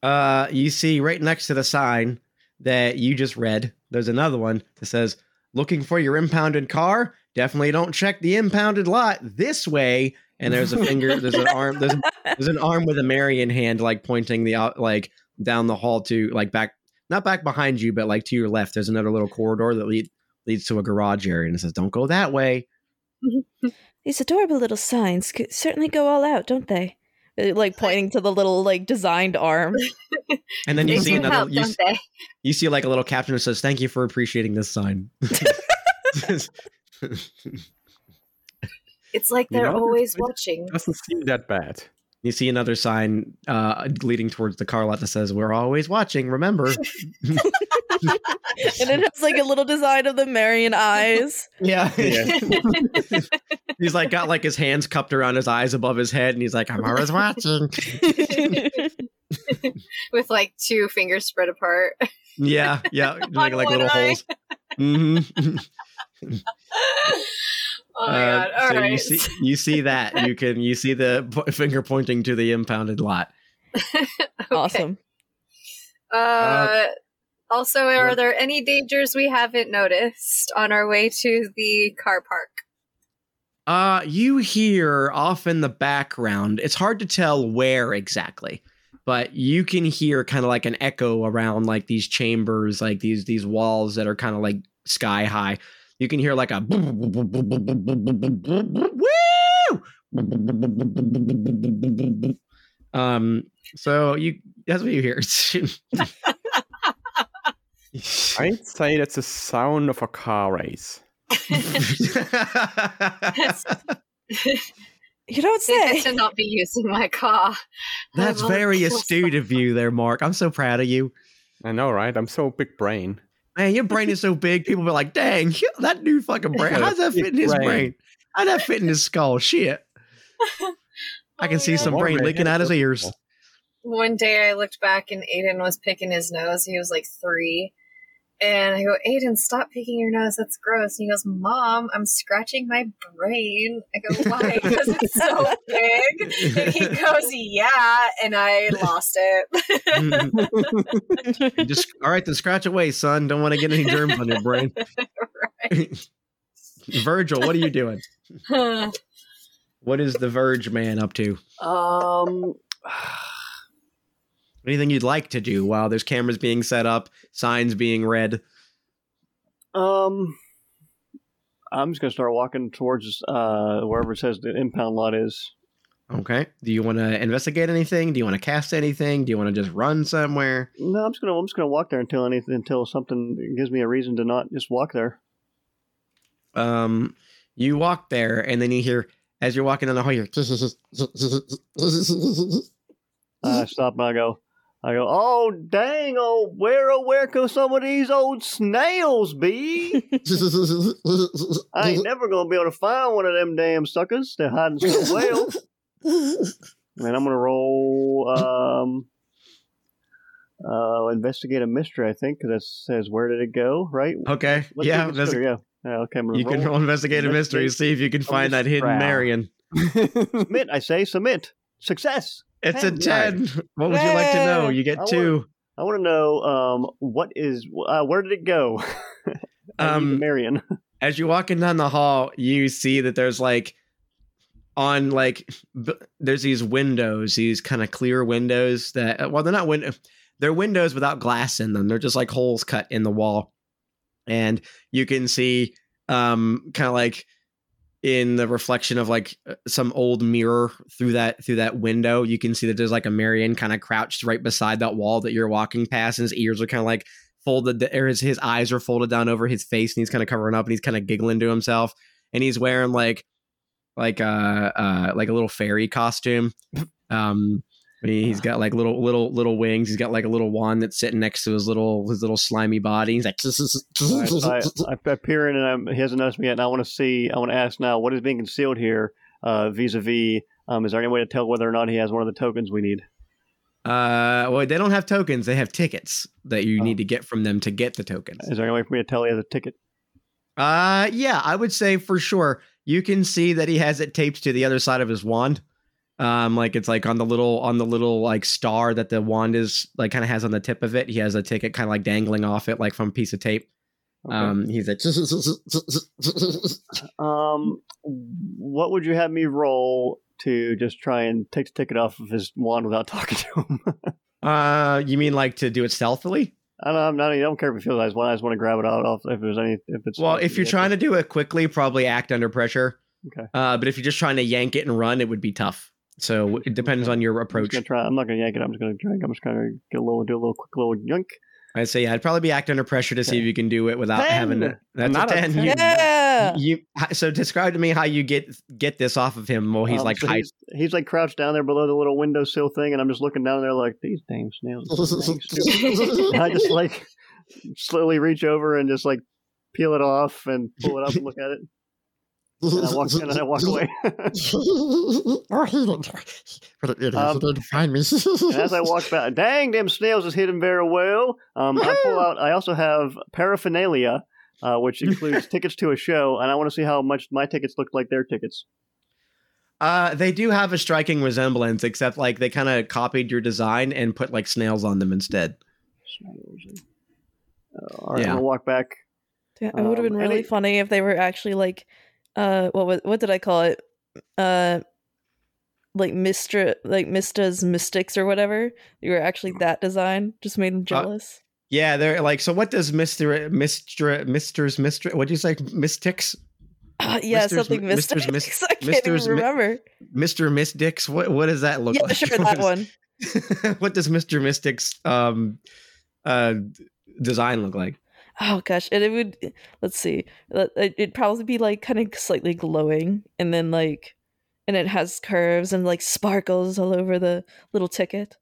Uh, you see right next to the sign that you just read. There's another one that says, "Looking for your impounded car? Definitely don't check the impounded lot this way." And there's a finger. There's an arm. There's there's an arm with a Marian hand, like pointing the out, like down the hall to like back, not back behind you, but like to your left. There's another little corridor that lead, leads to a garage area, and it says, "Don't go that way." These adorable little signs certainly go all out, don't they? Uh, Like pointing to the little like designed arm. And then you see another. help, You, don't you see like a little caption that says, "Thank you for appreciating this sign." It's like they're know, always it- watching. Doesn't seem that bad. You see another sign uh, leading towards the car lot that says, "We're always watching. Remember." and it has like a little design of the Marian eyes. yeah. Yeah. He's like got like his hands cupped around his eyes above his head, and he's like, "I'm always watching." With like two fingers spread apart. Yeah, yeah, like, like little eye. holes. hmm Oh my god! All Uh, so right. you see, you see that you can you see the po- finger pointing to the impounded lot. Okay. Awesome. Uh, also, are there any dangers we haven't noticed on our way to the car park? Uh, you hear off in the background. It's hard to tell where exactly, but you can hear kind of like an echo around like these chambers, like these these walls that are kind of like sky high. You can hear like a. Um, so you that's what you hear. I'd say that's the sound of a car race. You don't They say. get to not be using my car. That's very all- astute of you there, Mark. I'm so proud of you. I know, right? I'm so big brain. Man, your brain is so big, people be like, dang, that new fucking brain. How's that fit in his Brain. brain? How'd that fit in his skull? Shit. I can Oh see my some brain More leaking out his ears. One day I looked back and Aiden was picking his nose. He was like three. And I go, Aiden, stop picking your nose. That's gross. And he goes, Mom, I'm scratching my brain. I go, why? Because it's so big. And he goes, Yeah. And I lost it. Just all right, then scratch away, son. Don't want to get any germs on your brain. Virgil, what are you doing? What is the Verge man up to? Um, Anything you'd like to do while there's cameras being set up, signs being read? um, I'm just gonna start walking towards uh wherever it says the impound lot is. Okay. Do you want to investigate anything? Do you want to cast anything? Do you want to just run somewhere? No, I'm just gonna I'm just gonna walk there until anything until something gives me a reason to not just walk there. Um, you walk there, and then you hear as you're walking down the hall, you're I stop and I go, I go, oh dang, oh where oh where could some of these old snails be? I ain't never gonna be able to find one of them damn suckers. They're hiding so well. And I'm gonna roll um uh investigate a mystery, I think, because that says where did it go, right? okay. Let's yeah, do that's, mystery, yeah. Yeah, okay, I'm gonna you can roll. roll investigate a mystery. See if you can find that hidden. Marian. Submit, I say, submit. Success. It's a Ten. ten. What would you like to know? You get I two. I want to know um what is uh, where did it go? I need the Um, Marian. as you're walking down the hall, you see that there's like on like b- there's these windows, these kind of clear windows that uh, well they're not windows, they're windows without glass in them. They're just like holes cut in the wall. And you can see um kind of like in the reflection of like uh, some old mirror through that through that window, you can see that there's like a Marian kind of crouched right beside that wall that you're walking past, and his ears are kind of like folded, or his his eyes are folded down over his face, and he's kind of covering up, and he's kind of giggling to himself, and he's wearing like like uh uh like a little fairy costume. Um, he's got like little little little wings. He's got like a little wand that's sitting next to his little his little slimy body. He's like, so I, I peer in and I'm, he hasn't noticed me yet. And I want to see. I want to ask now what is being concealed here uh, vis-a-vis. Um, is there any way to tell whether or not he has one of the tokens we need? Uh, well, they don't have tokens. They have tickets that you Oh. need to get from them to get the tokens. Is there any way for me to tell he has a ticket? Uh, yeah, I would say for sure. You can see that he has it taped to the other side of his wand. Um, like it's like on the little on the little like star that the wand is like kind of has on the tip of it. He has a ticket kind of like dangling off it, like from a piece of tape. Okay. Um, he's like, Um, what would you have me roll to just try and take the ticket off of his wand without talking to him? uh, you mean like to do it stealthily? I don't, not, I don't care if he feels want, I just want to grab it out off if there's any if it's Well, if you're trying to do it quickly, probably act under pressure. Okay. Uh, but if you're just trying to yank it and run, it would be tough. So it depends on your approach. I'm, approach. gonna try, I'm not gonna yank it. I'm just gonna drink. I'm just gonna get a little, do a little quick little yank. I'd say yeah, I'd probably be acting under pressure to see Okay. if you can do it without Ten! having to. That's Not a a ten. ten. You- Yeah. Yeah. You so describe to me how you get get this off of him while he's Um, like so he's, he's like crouched down there below the little windowsill thing, and I'm just looking down there like these damn snails. these damn snails." And I just like slowly reach over and just like peel it off and pull it up and look at it. And I walk and then I walk away. oh, he didn't. But it, it, Um, he didn't find me. As I walk back, dang, them snails is hidden very well. Um, I pull out. I also have paraphernalia, uh, which includes tickets to a show, and I want to see how much my tickets look like their tickets. Uh, they do have a striking resemblance, except like they kind of copied your design and put like snails on them instead. Snails. Uh, all right, Yeah. I'll walk back. Yeah, it would have Um, been and really funny if they were actually like, uh, what was what did I call it? Uh, like Mistra, like Mista's Mystics or whatever. You were actually that design, just made them jealous. Yeah, they're like. So, what does Mister Mister Mister's Mister? What do you say, Mystics? Uh, yeah, Mister's- something Mister's Mystics. Mis- I can't Mister's even remember. Mister Mystics? What what does that look yeah, like? sure, that one. what does Mister Mystics um uh design look like? Oh gosh, and it would. Eh, let's see. it- eh, It'd probably be like kind of slightly glowing, and then like, and it has curves and like sparkles all over the little ticket.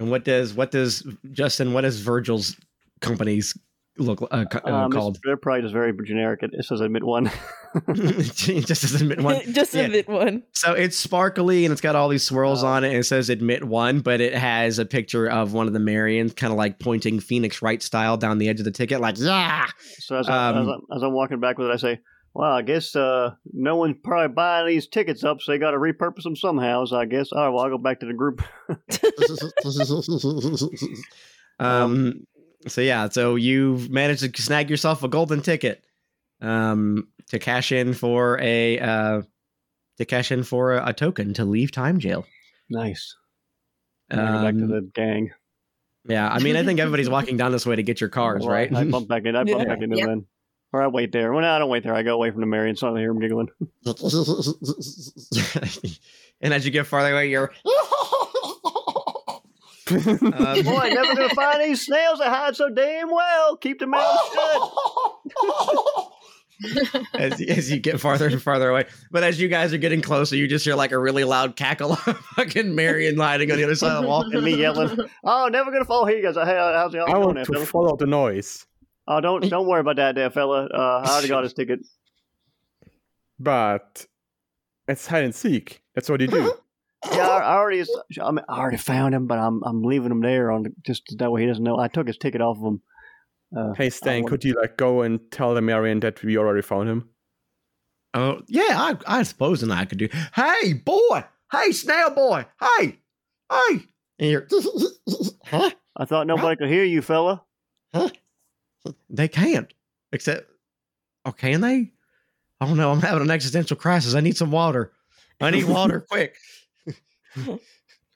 And what does what does Justin? What does Virgil's companies look uh, co- uh, Um, called? They're probably just very generic. It, it says admit one. just as admit one. just Yeah. a bit one. So it's sparkly and it's got all these swirls Oh. on it and it says admit one, but it has a picture of one of the Marians kind of like pointing Phoenix Wright style down the edge of the ticket, like, yeah. So as, I, Um, as, I, as I'm walking back with it, I say, "Well, I guess uh, no one's probably buying these tickets up, so they got to repurpose them somehow." So I guess, all right, well, I'll go back to the group. Um, so yeah, so you've managed to snag yourself a golden ticket um, to cash in for a uh, to cash in for a, a token to leave time jail. nice. Now I go back to Um, the gang. yeah, I mean, I think everybody's walking down this way to get your cars, Well, right? I bump back in. I bump Yeah. back into Yep. them. Or I wait there. Well, no, I don't wait there. I go away from the Marian, so I don't hear them giggling. and as you get farther away, you're um, Boy, never gonna find these snails that hide so damn well. Keep their mouths shut. as, as you get farther and farther away. But as you guys are getting closer, you just hear like a really loud cackle of fucking Marian lighting on the other side of the wall. And me yelling, "Oh, never gonna fall." Here guys. Hey, how's y'all I going, want there, to fella? follow the noise, Oh, don't don't worry about that, there, fella. Uh, I already got his ticket. but it's hide and seek. That's what you do. Yeah, I, I already, I, mean, I already found him, but I'm I'm leaving him there on just that way he doesn't know. I took his ticket off of him. Uh, hey Stan, could you like go and tell the Marian that we already found him? Oh yeah, I, I suppose and I could do. Hey boy, hey snail boy, hey, hey. And you're, huh? I thought nobody could hear you, fella. Huh? they can't except. Oh, can they? Oh no, I'm having an existential crisis. I need some water. I need water quick.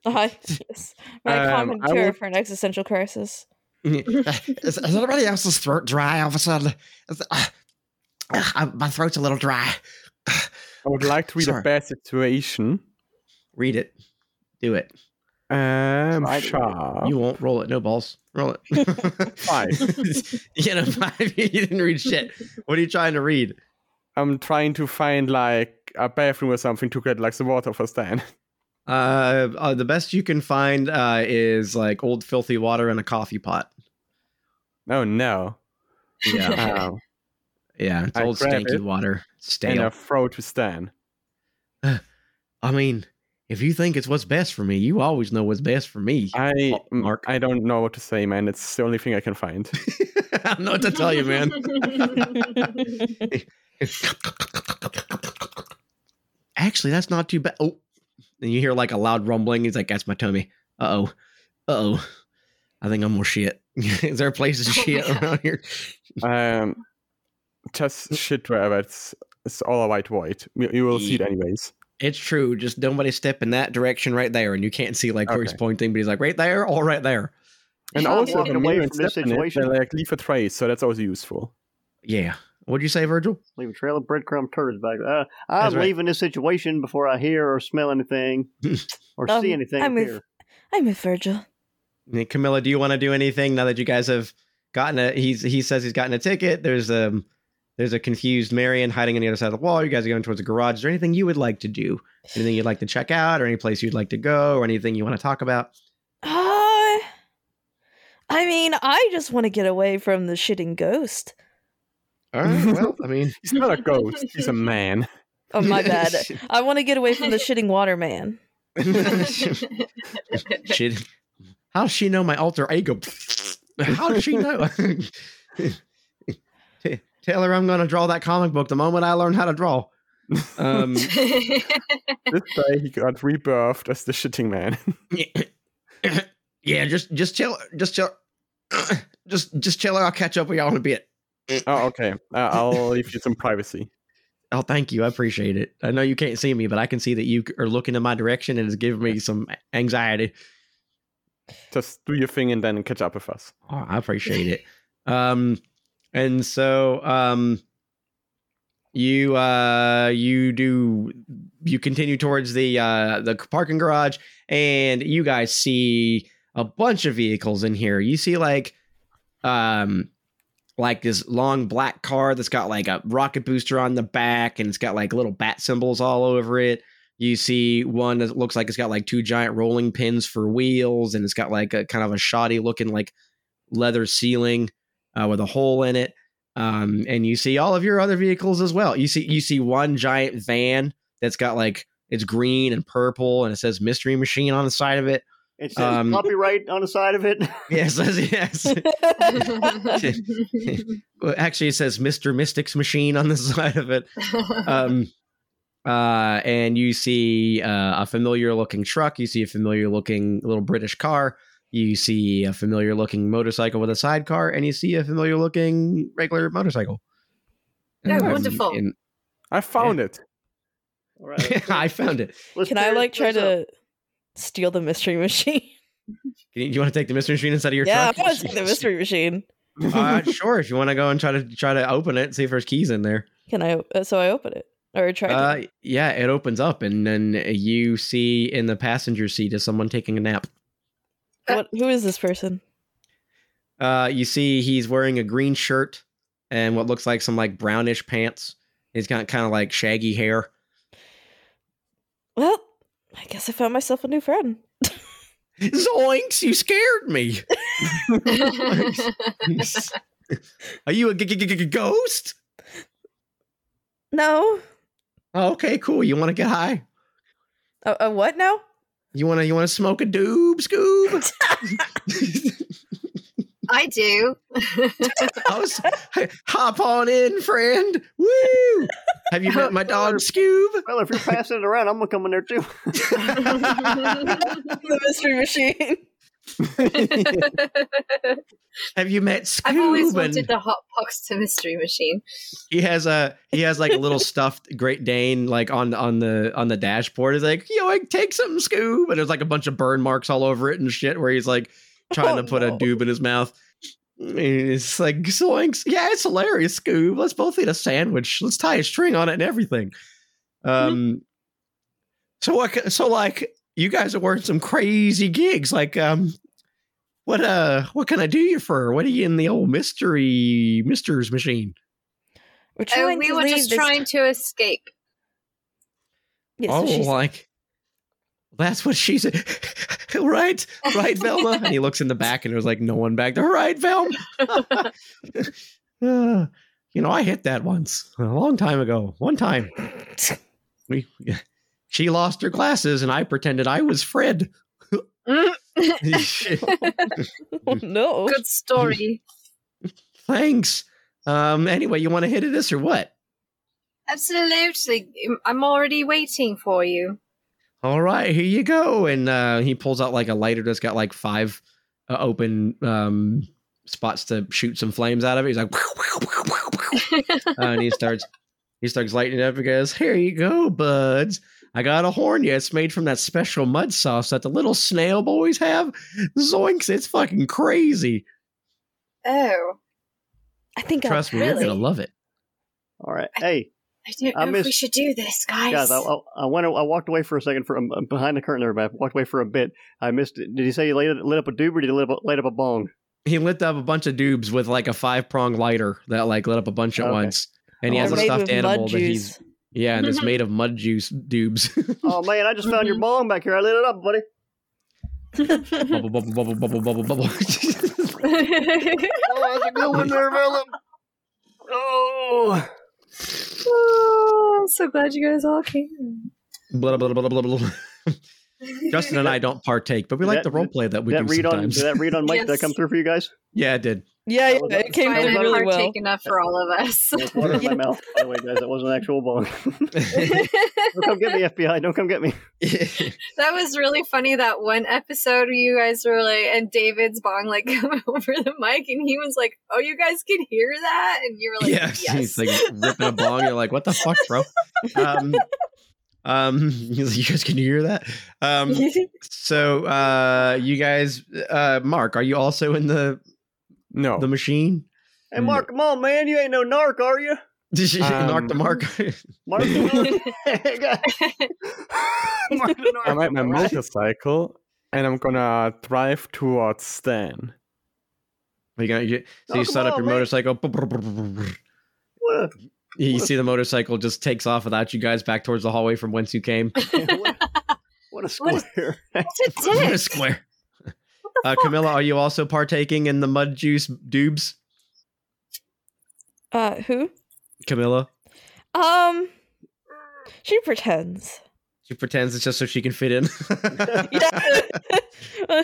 Uh, yes. My Um, common I cure for an existential crisis. Is, is anybody else's throat dry all of a sudden? Is- uh, uh, my throat's a little dry. I would like to read Sorry. a bad situation. Read it. Do it. Um, Try to read it. sharp. You won't roll it. No balls. Roll it. Five. you know, five. You didn't read shit. What are you trying to read? I'm trying to find like a bathroom or something to get like some water for Stan. Uh, uh, the best you can find uh, is like old filthy water in a coffee pot. Oh no. Yeah, yeah, it's I old grab stanky it water. and a throw to Stan. I mean, if you think it's what's best for me, you always know what's best for me. I Mark. I don't know what to say, man. It's the only thing I can find. I don't know what to tell you, man. Actually, that's not too bad. Oh, and you hear like a loud rumbling. He's like, "That's my tummy." Uh oh. Uh oh. I think I'm more shit. Is there a place to Oh shit God. around here? um, just shit wherever. It's it's all a white void. You, you will see it anyways. It's true. Just nobody step in that direction right there, and you can't see like where he's pointing, but he's like right there or right there. And I'm also, walking the away Marian from this step it, situation. Like leave a trace, so that's also useful. Yeah. What'd you say, Virgil? Leave a trail of breadcrumb turds back. Uh, I'm right. leaving this situation before I hear or smell anything or Um, see anything I'm with- I'm with Virgil. And Camilla, do you want to do anything now that you guys have gotten a? He's he says he's gotten a ticket. There's a There's a confused Marian hiding on the other side of the wall. You guys are going towards the garage. Is there anything you would like to do? Anything you'd like to check out, or any place you'd like to go, or anything you want to talk about? Uh, I mean, I just want to get away from the shitting ghost. All right. Well, I mean, He's not a ghost. He's a man. Oh my bad. I want to get away from the shitting water man. shit. How does she know my alter ego? How does she know? T- Tell her I'm going to draw that comic book the moment I learn how to draw. Um, This day he got rebirthed as the shitting man. yeah, just just chill, just chill, just just chill. I'll catch up with y'all in a bit. Oh, okay. Uh, I'll leave you some privacy. Oh, thank you. I appreciate it. I know you can't see me, but I can see that you are looking in my direction and it's giving me some anxiety. Just do your thing and then catch up with us. Oh, I appreciate it. Um, and so um, you uh you do you continue towards the uh the parking garage, and you guys see a bunch of vehicles in here. You see like um like this long black car that's got like a rocket booster on the back and it's got like little bat symbols all over it. You see one that looks like it's got like two giant rolling pins for wheels and it's got like a kind of a shoddy looking like leather ceiling uh, with a hole in it. Um, and you see all of your other vehicles as well. You see you see one giant van that's got like it's green and purple and it says mystery machine on the side of it. It says Um, copyright on the side of it. Yes, yes. Well, Actually, it says Mr. Mystic's machine on the side of it. Um, uh, and you see uh, a familiar looking truck. You see a familiar looking little British car. You see a familiar looking motorcycle with a sidecar, and you see a familiar looking regular motorcycle. Oh, Um, wonderful. and- I found it. All right. I found it. Let's Can I like try to? up. To steal the mystery machine? Can you, you want to take the mystery machine inside of your yeah, I truck? want to take the mystery machine. uh, sure. If you want to go and try to try to open it, see if there's keys in there. Can I? Uh, so I open it or try. Uh, to. yeah, it opens up, and then you see in the passenger seat is someone taking a nap. What? Who is this person? Uh, you see he's wearing a green shirt and what looks like some like brownish pants. He's got kind of like shaggy hair. Well, I guess I found myself a new friend. Zoinks! You scared me. Are you a g- g- g- g- ghost? No. Oh, okay, cool. You want to get high? A, a what now? You want to you want to smoke a doob, Scoob? I do. I was, hop on in, friend. Woo! Have you met my dog, Scoob? Well, if you're passing it around, I'm gonna come in there too. the mystery machine. Have you met Scoob? I've always And- wanted the hot box to mystery machine. he has a he has like a little stuffed Great Dane like on on the on the dashboard. He's like, yo, like, take some Scoob, and there's like a bunch of burn marks all over it and shit. Where he's like trying Oh, to put no. a doob in his mouth. It's like zoinks. Yeah, it's hilarious, Scoob. Let's both eat a sandwich. Let's tie a string on it and everything. Um. So what? So like, you guys are working some crazy gigs. Like, um, what uh, what can I do you for? What are you in the old mystery misters machine? We're Oh, trying we to were just this- trying to escape. Yeah, so oh, she's- like that's what she said. right, right, Velma. and he looks in the back, and there's like no one back there. Right, Velma. Uh, you know, I hit that once a long time ago. One time, we she lost her glasses, and I pretended I was Fred. Oh, no. Good story. Thanks. Um. Anyway, you want to hit at this or what? Absolutely. I'm already waiting for you. All right, here you go. And uh, he pulls out like a lighter that's got like five uh, open um, spots to shoot some flames out of it. He's like, uh, and he starts he starts lighting it up and goes, "Here you go, buds. I got a horn Yeah, It's made from that special mud sauce that the little snail boys have. Zoinks! It's fucking crazy. Oh, I think Trust I me, you're gonna love it. All right. Hey, I don't I know if we should do this, guys. guys, I, I, I went. I walked away for a second from uh, behind the curtain there, but I walked away for a bit. I missed it. Did he say he lit, lit up a doob or did he lit up, light up a bong? He lit up a bunch of dubes with like a five prong lighter that like lit up a bunch at Okay. once. and he Oh, has a stuffed animal mud that he's yeah, and it's mm-hmm. made of mud juice dubes. Oh man, I just found your bong back here. I lit it up, buddy. bubble, bubble, bubble, bubble, bubble, bubble. Oh, how's it going there, Philip? Oh, oh, I'm so glad you guys all came. blah, blah, blah, blah, blah, blah. Justin and I don't partake, but we like that- the role play that we that do read on did that read on mic? Did that come through for you guys? yeah, it did. Yeah, yeah, was- it came through Fine and really well. enough for all of us. There's water in my mouth. By the way, guys, that wasn't an actual bong. Don't come get me, FBI. Don't come get me. that was really funny. That one episode where you guys were like, and David's bong like come over the mic, and he was like, "Oh, you guys can hear that," and you were like, yeah, "Yes." he's like ripping a bong. You're like, what the fuck, bro? Um, um, you guys can you hear that? Um, so, uh, you guys, uh, Mark, are you also in the No. the machine? Hey, Mark, come on, man. You ain't no narc, are you? Did you Um, mark the mark? Mark the. Mark. I'm at my motorcycle and I'm gonna drive towards Stan. you gonna, you, so Oh, you come start up on, your man. motorcycle. What a, You see the motorcycle just takes off without you guys back towards the hallway from whence you came. what, what a square. What's a What a dick? square. Uh, Camilla, are you also partaking in the mud juice dubes? Uh, who? Camilla, Um, she pretends. she pretends it's just so she can fit in. Yeah.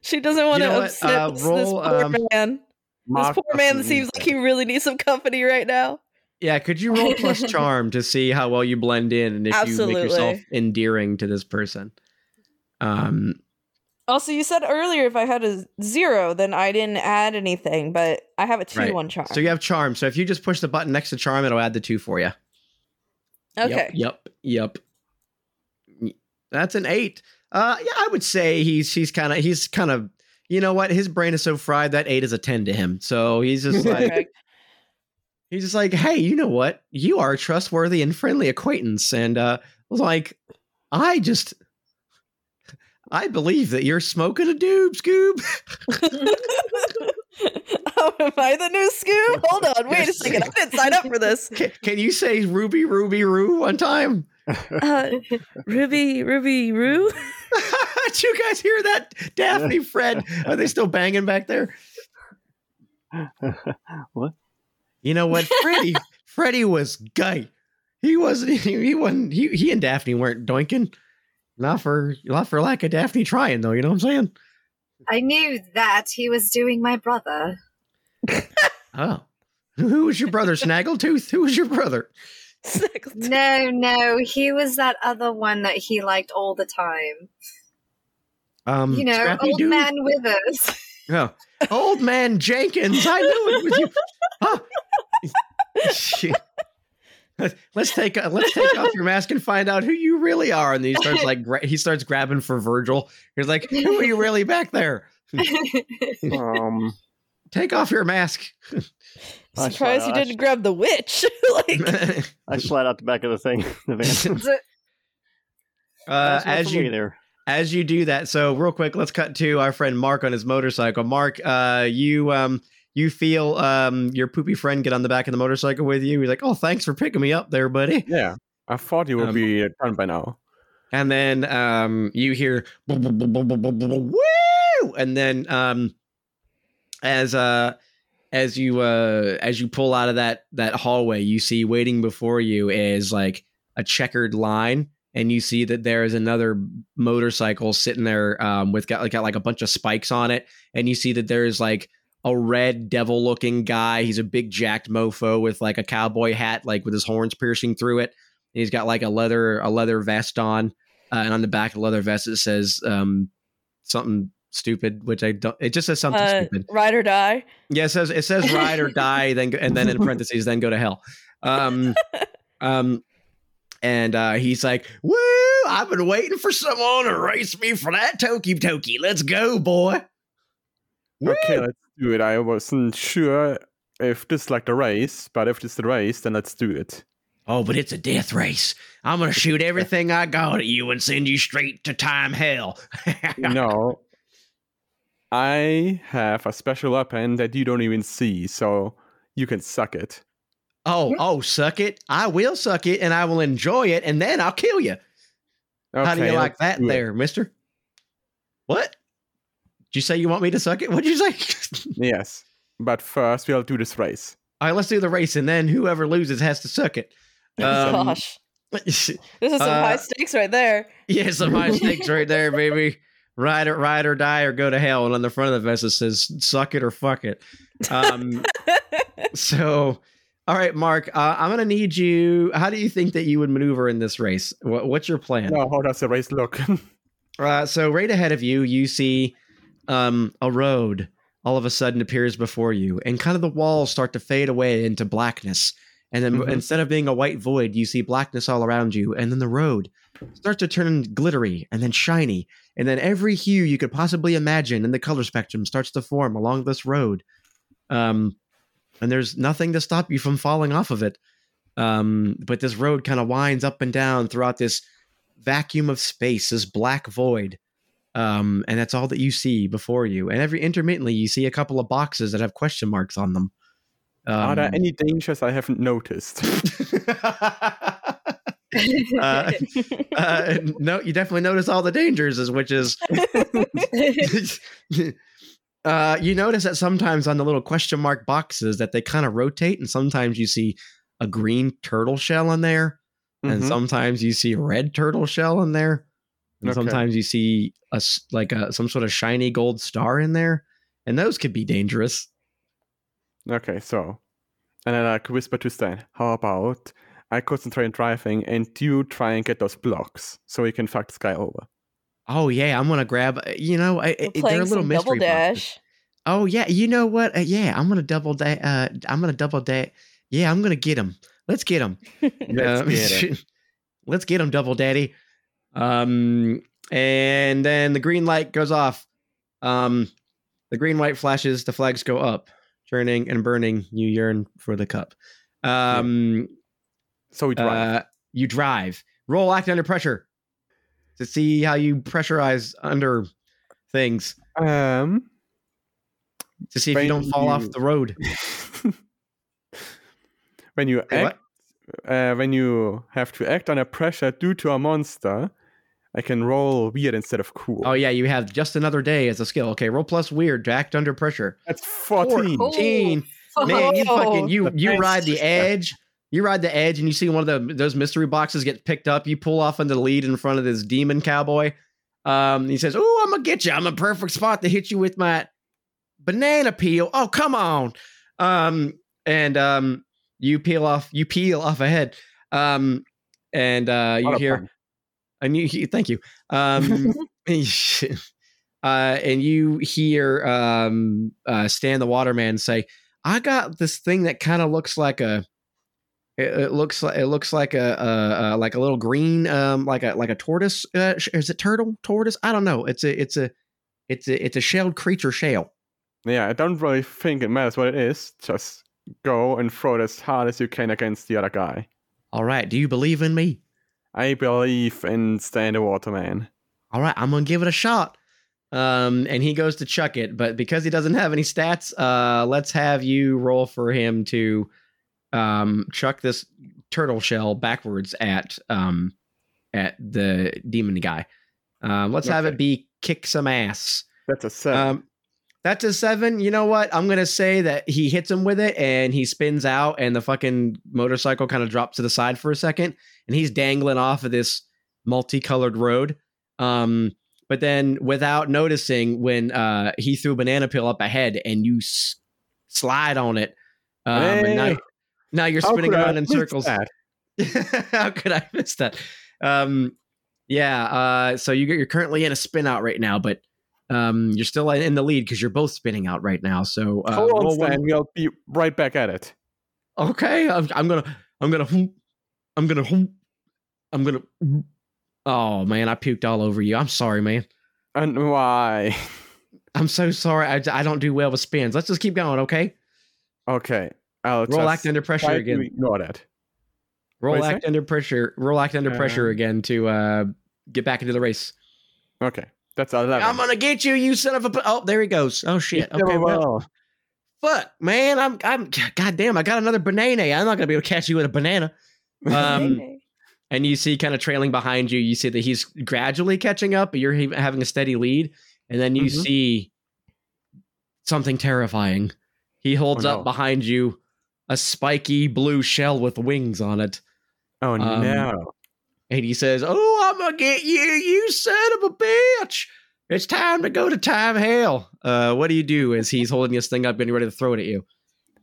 she doesn't want You to know what? upset Uh, this, roll, this poor um, man. This poor man seems like he really needs some company right now. Yeah, could you roll plus charm to see how well you blend in and if you make yourself endearing to this person? Um, Also, you said earlier if I had a zero, then I didn't add anything, but I have a two Right. one charm. so you have charm. So if you just push the button next to charm, it'll add the two for you. okay. Yep. Yep. yep. That's an eight. Uh, yeah, I would say he's he's kind of he's kind of you know what his brain is so fried that eight is a ten to him. So he's just like. He's just like, hey, you know what? You are a trustworthy and friendly acquaintance, and uh, like I just. I believe that you're smoking a doob, Scoob. oh, am I the new Scoob? Hold on, wait a second. I didn't sign up for this. Can, can you say Ruby, Ruby, Roo one time? Uh, Ruby, Ruby, Roo. Did you guys hear that? Daphne, Fred, are they still banging back there? what? You know what, Freddie? Freddie was gay. He wasn't. He, he wasn't. He, he and Daphne weren't doinking. Not for not for lack of Daphne trying though. You know what I'm saying? I knew that he was doing my brother. Oh, who was your brother? Snaggletooth. Who was your brother? No, no, he was that other one that he liked all the time. Um, you know, Scrappy old Doo? man Withers. Oh, old man Jenkins. I knew it was you. Oh. Shit. Let's take let's take off your mask and find out who you really are. And he starts like gra- he starts grabbing for Virgil. He's like, "Who are you really back there? Um, Take off your mask." I Surprised you didn't grab the witch. like, I slide out the back of the thing. The van. uh, as you there. as you do that, so real quick, let's cut to our friend Mark on his motorcycle. Mark, uh, you um, you feel um, your poopy friend get on the back of the motorcycle with you. He's like, "Oh, thanks for picking me up there, buddy." yeah, I thought you would Um, be done by now. And then um, you hear "Boo, boo, boo, boo, boo, boo, boo, boo, woo, and then um, as uh, as you uh, as you pull out of that that hallway, you see waiting before you is like a checkered line, and you see that there is another motorcycle sitting there um, with got like got like a bunch of spikes on it, and you see that there is like a red devil looking guy. He's a big jacked mofo with like a cowboy hat, like with his horns piercing through it. And he's got like a leather a leather vest on, uh, and on the back of the leather vest it says um, something stupid, which I don't. It just says something uh, stupid. ride or die. Yeah, it says it says ride or die, then and then in parentheses, then go to hell. Um, um, and uh, he's like, "Woo! I've been waiting for someone to race me for that Toki Toki. Let's go, boy." Okay, Woo! let's do it. I wasn't sure if this is like the race, but if this is the race, then let's do it. Oh, but it's a death race. I'm gonna shoot everything I got at you and send you straight to time hell. no, I have a special weapon that you don't even see, so you can suck it. Oh, oh, suck it. I will suck it and I will enjoy it and then I'll kill you. How do you like that do it. there, mister? What? Did you say you want me to suck it? What'd you say? Yes, but first we'll do this race. All right, let's do the race and then whoever loses has to suck it. Um, Gosh, this is some uh, high stakes right there. yeah, some high stakes right there, baby. Ride or ride or die or go to hell. And on the front of the vest it says "suck it or fuck it." Um, so, all right, Mark, uh, I'm gonna need you. How do you think that you would maneuver in this race? What, what's your plan? Now, how does the race look? Uh, so right ahead of you, you see um, a road all of a sudden appears before you, and kind of the walls start to fade away into blackness. And then Mhm. instead of being a white void, you see blackness all around you. And then the road starts to turn glittery and then shiny. And then every hue you could possibly imagine in the color spectrum starts to form along this road. Um, and there's nothing to stop you from falling off of it. Um, but this road kind of winds up and down throughout this vacuum of space, this black void. Um, and that's all that you see before you. And every intermittently, you see a couple of boxes that have question marks on them. Um, Are there any dangers I haven't noticed? uh, uh, no, you definitely notice all the dangers, which is uh, you notice that sometimes on the little question mark boxes that they kind of rotate, and sometimes you see a green turtle shell in there, and Mhm. sometimes you see a red turtle shell in there, and Okay. sometimes you see a like a some sort of shiny gold star in there, and those could be dangerous. Okay, so. And then I like whisper to Stan, how about I concentrate on driving and you try and get those blocks so we can fuck this guy over? Oh yeah, I'm gonna grab. uh, You know, I, they're a little some double mystery boxes. dash. Oh yeah, you know what? Uh, yeah, I'm gonna double da- uh I'm gonna double da- Yeah, I'm gonna get him. Let's get him. Let's Um, get it. let's get him, double daddy. Um, and then the green light goes off. Um, the green light flashes. The flags go up, churning and burning. You yearn for the cup. Um, So we drive. uh, you drive. Roll act under pressure to see how you pressurize under things um, to see if you don't When fall off the road. when you Say act, uh, when you have to act under pressure due to a monster, I can roll weird instead of cool. Oh yeah, you have just another day as a skill. Okay, roll plus weird to act under pressure. That's 14. Cool. Teen. Man, you fucking you The you ride the edge. You ride the edge, and you see one of the those mystery boxes get picked up. You pull off into the lead in front of this demon cowboy. Um, he says, "Oh, I'm gonna get you. I'm a perfect spot to hit you with my banana peel. Oh, come on." Um, and um, you peel off. You peel off ahead. Um, and uh, you hear pun. And you he- thank you. Um uh and you hear um uh stan the waterman say i got this thing that kind of looks like a it, it looks like it looks like a, a, a like a little green um like a like a tortoise uh, is it turtle tortoise? I don't know. It's a it's a it's a it's a shelled creature shell. Yeah, I don't really think it matters what it is. Just go and throw it as hard as you can against the other guy. all right. Do you believe in me I believe in Stan the Waterman. all right, I'm gonna give it a shot. Um, and he goes to chuck it, but because he doesn't have any stats, uh, let's have you roll for him to um chuck this turtle shell backwards at um at the demon guy. Um, let's have it be kick some ass. That's a seven. Um, that's a seven. You know what? I'm gonna say that he hits him with it, and he spins out, and the fucking motorcycle kind of drops to the side for a second, and he's dangling off of this multicolored road. Um, but then, without noticing, when uh, he threw banana peel up ahead, and you s- slide on it, um, and now, now you're spinning around in circles. How could I miss that? Um, yeah. Uh, so you, you're currently in a spin out right now, but um, you're still in the lead because you're both spinning out right now. So uh, Hold on, Stan. We'll be right back at it. Okay, I'm, I'm gonna, I'm gonna, I'm gonna, I'm gonna. Oh man, I puked all over you. I'm sorry, man. And why? I'm so sorry. I, I don't do well with spins. Let's just keep going, okay? Okay. I'll Roll act under pressure again. ignore that. Roll act under pressure. Roll act under pressure Uh, again to uh, get back into the race. Okay. That's 11. I'm gonna get you, you son of a. Oh, there he goes. Oh shit. Okay, well, well, fuck, man, I'm I'm goddamn, I got another banana. I'm not gonna be able to catch you with a banana. Um, and you see kind of trailing behind you, you see that he's gradually catching up, but you're having a steady lead. And then you Mhm. see something terrifying. He holds Oh, up behind you a spiky blue shell with wings on it. Oh Um, no. And he says, Oh, I'm gonna get you, you son of a bitch. It's time to go to time hell. Uh, what do you do as he's holding this thing up, getting ready to throw it at you?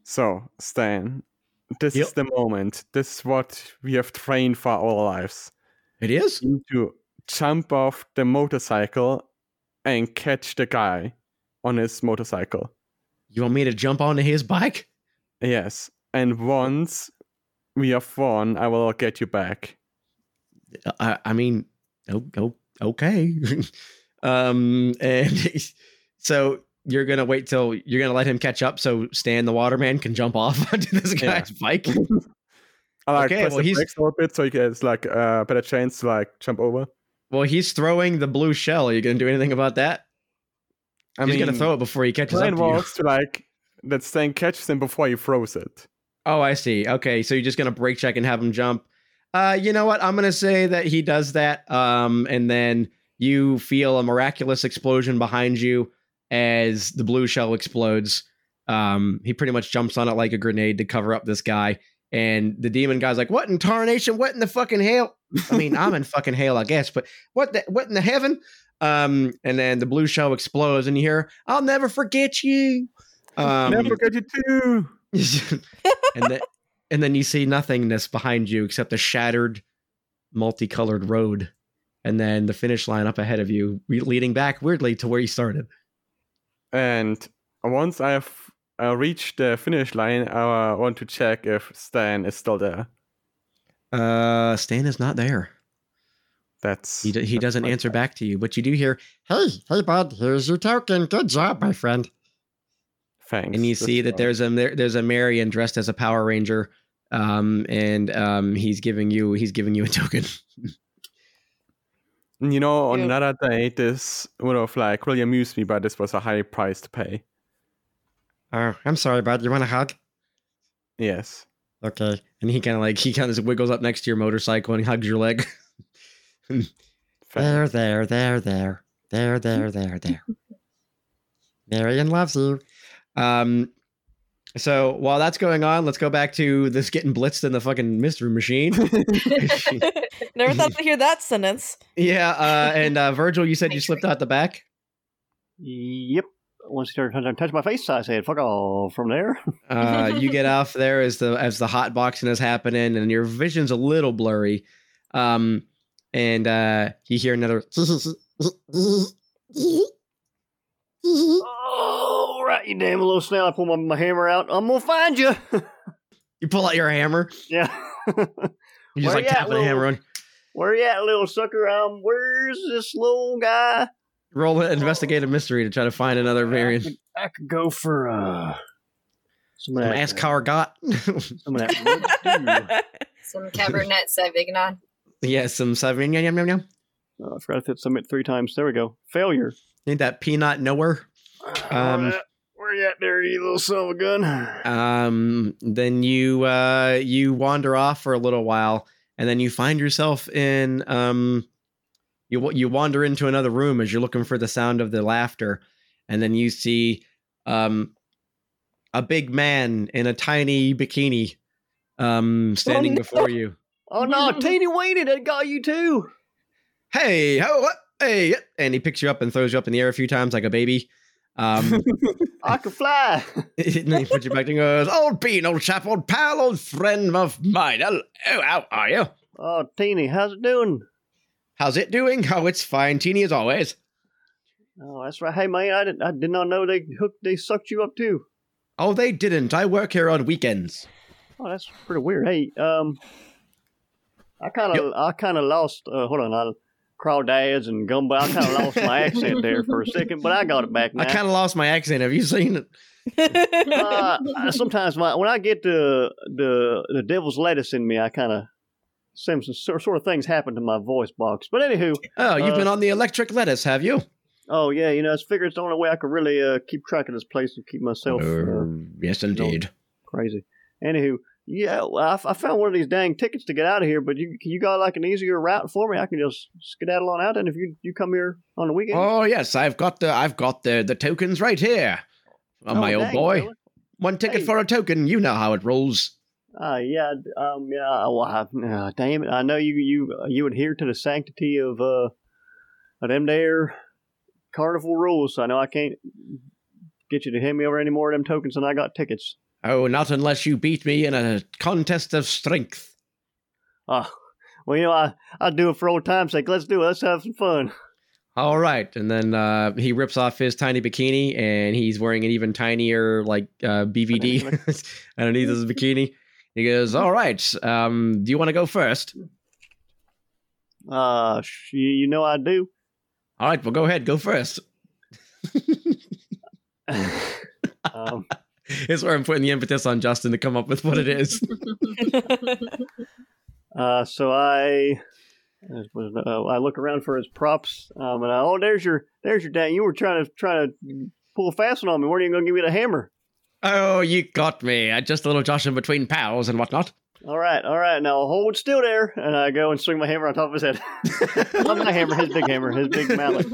So, Stan, this Yep. is the moment. This is what we have trained for our lives. It is? To jump off the motorcycle and catch the guy on his motorcycle. You want me to jump onto his bike? Yes. And once we have won, I will get you back. I, I mean, oh, oh, okay. um, and so you're gonna wait till you're gonna let him catch up, so Stan the waterman can jump off onto this Yeah. guy's bike. I like Okay, press well, the he's- a little bit so he gets like a better chance to like jump over. well, he's throwing the blue shell. Are you gonna do anything about that? I he's mean, gonna throw it before he catches up plan was to like that Stan catches him before he throws it. Oh, I see. Okay, so you're just gonna break check and have him jump. Uh, you know what? I'm gonna say that he does that. Um, and then you feel a miraculous explosion behind you as the blue shell explodes. Um, he pretty much jumps on it like a grenade to cover up this guy. And the demon guy's like, "What in tarnation? What in the fucking hell? I mean, I'm in fucking hell, I guess, but what the what in the heaven?" Um, and then the blue shell explodes, and you hear, "I'll never forget you." Um, Never forget you too. and then and then you see nothingness behind you except a shattered multicolored road and then the finish line up ahead of you leading back weirdly to where you started And once I have uh, reached the finish line, I uh, want to check if Stan is still there. uh stan is not there That's he, d- he that's doesn't answer check. back to you but you do hear Hey, hey, bud, here's your token. Good job, my friend. Thanks. and you That's see that fine. there's a there's a Marian dressed as a power ranger um and um he's giving you he's giving you a token You know, on Yeah. another day, this would have like really amused me, but this was a high price to pay. Oh, I'm sorry, bud. You want a hug? Yes. okay and he kind of like he kind of wiggles up next to your motorcycle and hugs your leg There, there, there, there. There, there, there, there. Marian loves you. Um, so while that's going on, let's go back to this getting blitzed in the fucking mystery machine. Never thought to hear that sentence. yeah, uh, and uh, Virgil, you said you slipped out the back. Yep. Once he started touching touch my face, I said, "Fuck off!" From there, Uh, you get off there as the as the hot boxing is happening, and your vision's a little blurry. Um, and uh, you hear another. Right, you damn little snail! I pull my, my hammer out. I'm gonna find you. You pull out your hammer. yeah. You just Where like you at, tapping the hammer on. Where you at, little sucker? Um, where's this little guy? Roll an investigative mystery to try to find another I variant. could, I could go for uh, some of Some that. ass car got. Some of that. Some Cabernet Sauvignon. yeah, some Sauvignon. Yum, yum, yum, yum. Oh, I forgot to hit submit three times. There we go. Failure. Need that peanut nowhere. Um, where, where you at there, you little son of a gun? um then you uh you wander off for a little while and then you find yourself in um you wa- you wander into another room as you're looking for the sound of the laughter and then you see um a big man in a tiny bikini um standing no. before you oh no, Teeny Weeny, that got you too. hey how what hey and he picks you up and throws you up in the air a few times like a baby um I can fly. then he puts you back and goes old bean old chap old pal old friend of mine hello how are you Oh, Teeny, how's it doing? How's it doing? Oh, it's fine, teeny as always. Oh, that's right. Hey, mate, I did, I did not know they hooked, they sucked you up too. Oh, they didn't. I work here on weekends. Oh, that's pretty weird. Hey, um, I kind of, I kind of lost. Uh, hold on, I crawdads and gumbo. I kind of lost my accent there for a second, but I got it back now. I kind of lost my accent. Have you seen it? uh, sometimes my, when I get the the the devil's lettuce in me, I kind of some, sort of things happen to my voice box. But anywho, Oh, you've Uh, been on the electric lettuce, have you? Oh yeah, you know, I figure it's the only way I could really uh, keep track of this place and keep myself uh, Uh, yes, indeed. crazy. Anywho, yeah, well, I, f- I found one of these dang tickets to get out of here, but you you got like an easier route for me? I can just skedaddle on out, and if you you come here on the weekend, Oh yes, I've got the I've got the the tokens right here. Oh, my old boy, one ticket for a token. You know how it rolls. Uh, yeah, um, yeah. Well, I, uh, damn it! I know you you uh, you adhere to the sanctity of uh, of them there carnival rules. So I know I can't get you to hand me over any more of them tokens than I got tickets. Oh, not unless you beat me in a contest of strength. Ah, well, you know, I I do it for old time's sake. Let's do it. Let's have some fun. All right, and then uh, he rips off his tiny bikini, and he's wearing an even tinier like uh, BVD underneath his bikini. He goes, "All right, um, do you want to go first? Uh, you know I do. All right, well, go ahead, go first. um, It's where I'm putting the impetus on Justin to come up with what it is. Uh, so I, uh, I look around for his props, um, and I, oh, there's your, there's your dang. You were trying to trying to pull a fast one on me. Weren't you going to give me the hammer? oh, you got me. I just a little joshing between pals and whatnot. All right, all right. Now hold still there, and I go and swing my hammer on top of his head. Not my hammer, his big hammer, his big mallet.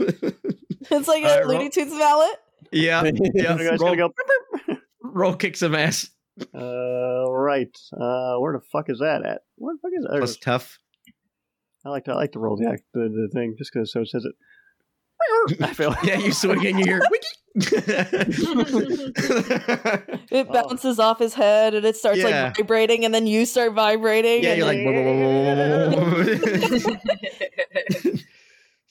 it's like a roll- Looney Tunes mallet. yeah, yeah. I'm gonna go. Roll kick some ass. Uh, right. Uh, where the fuck is that at? Where the fuck is that? There Plus tough. I like to I like to roll the act the, the thing just because so it says it. I feel Yeah, you swing and you hear wiki. It Oh. bounces off his head and it starts Yeah. like vibrating, and then you start vibrating. yeah, and you're like.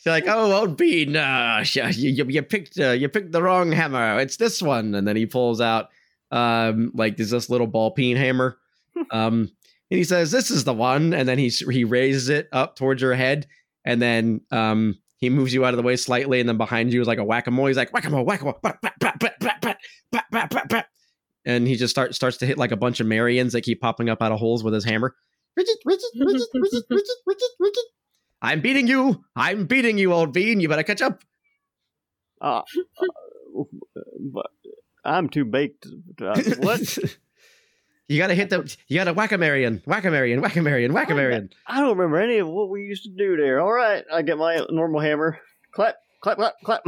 You're like, oh, old bean, uh, you, you, you picked uh, you picked the wrong hammer. It's this one, and then he pulls out um, like there's this little ball peen hammer. Um, and he says, "This is the one," and then he he raises it up towards your head, and then um, he moves you out of the way slightly, and then behind you is like a whack a mole. He's like whack a mole, whack a mole, and he just start starts to hit like a bunch of Marian's that keep popping up out of holes with his hammer. Richard, Richard, Richard, Richard, Richard, Richard, Richard. I'm beating you. I'm beating you, old bean. You better catch up. Uh, uh, but I'm too baked. Uh, what? you gotta hit the. You gotta whack a Marian, whack a Marian, whack a Marian, whack a Marian. I don't remember any of what we used to do there. All right, I get my normal hammer. Clap, clap, clap, clap.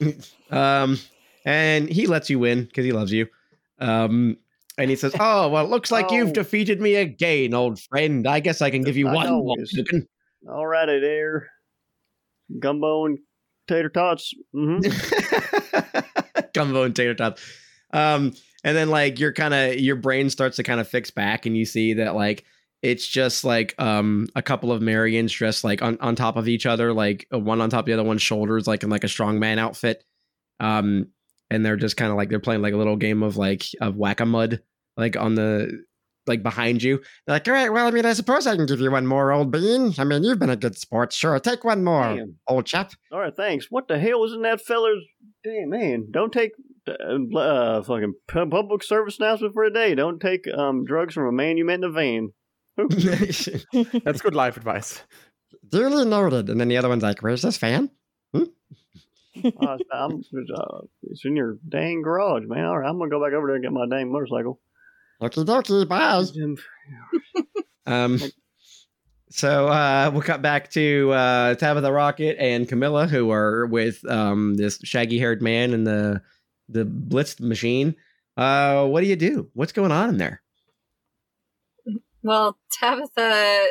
Um, and he lets you win because he loves you. Um, and he says, "Oh well, it looks like Oh. you've defeated me again, old friend. I guess I can give you I one more. All righty there. Gumbo and tater tots. hmm Gumbo and tater tots. Um, and then like your kind of your brain starts to kind of fix back, and you see that like it's just like um a couple of Marians dressed like on, on top of each other, like uh, one on top of the other one's shoulders, like in like a strongman outfit. Um, and they're just kind of like they're playing like a little game of like of whack a mud, like on the like behind you. They're like, all right, well, I mean, I suppose I can give you one more, old bean. I mean, you've been a good sport. Sure, take one more, Damn. old chap. All right, thanks. What the hell was in that feller's? Damn man, don't take uh, uh, fucking public service announcement for a day. Don't take um drugs from a man you met in a van. That's good life advice. Duly noted. And then the other one's like, where's this fan? Uh, I'm, uh, it's in your dang garage, man. All right, I'm gonna go back over there and get my dang motorcycle. Okie dokie, bye. Um, so uh, we'll cut back to uh, Tabitha Rocket and Camilla, who are with um, this shaggy-haired man in the the Blitz machine. Uh, what do you do? What's going on in there? Well, Tabitha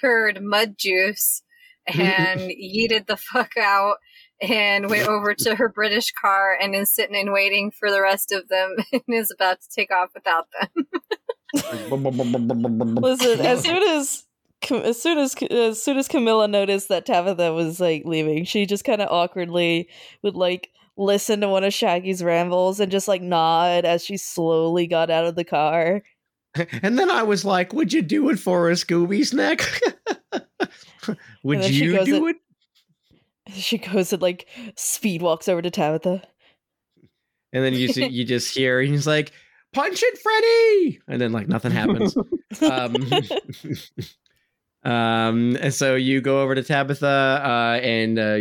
heard mud juice and yeeted the fuck out and went over to her British car and is sitting and waiting for the rest of them and is about to take off without them. Listen, as soon as as soon as as soon as Camilla noticed that Tabitha was like leaving, she just kind of awkwardly would like listen to one of Shaggy's rambles and just like nod as she slowly got out of the car. And then I was like, "Would you do it for a Scooby snack? Would And then she you do and- it?" She goes and like speed walks over to Tabitha. And then you see, you just hear he's like, "Punch it, Freddy!" And then like nothing happens. um, um, and so you go over to Tabitha, uh, and uh,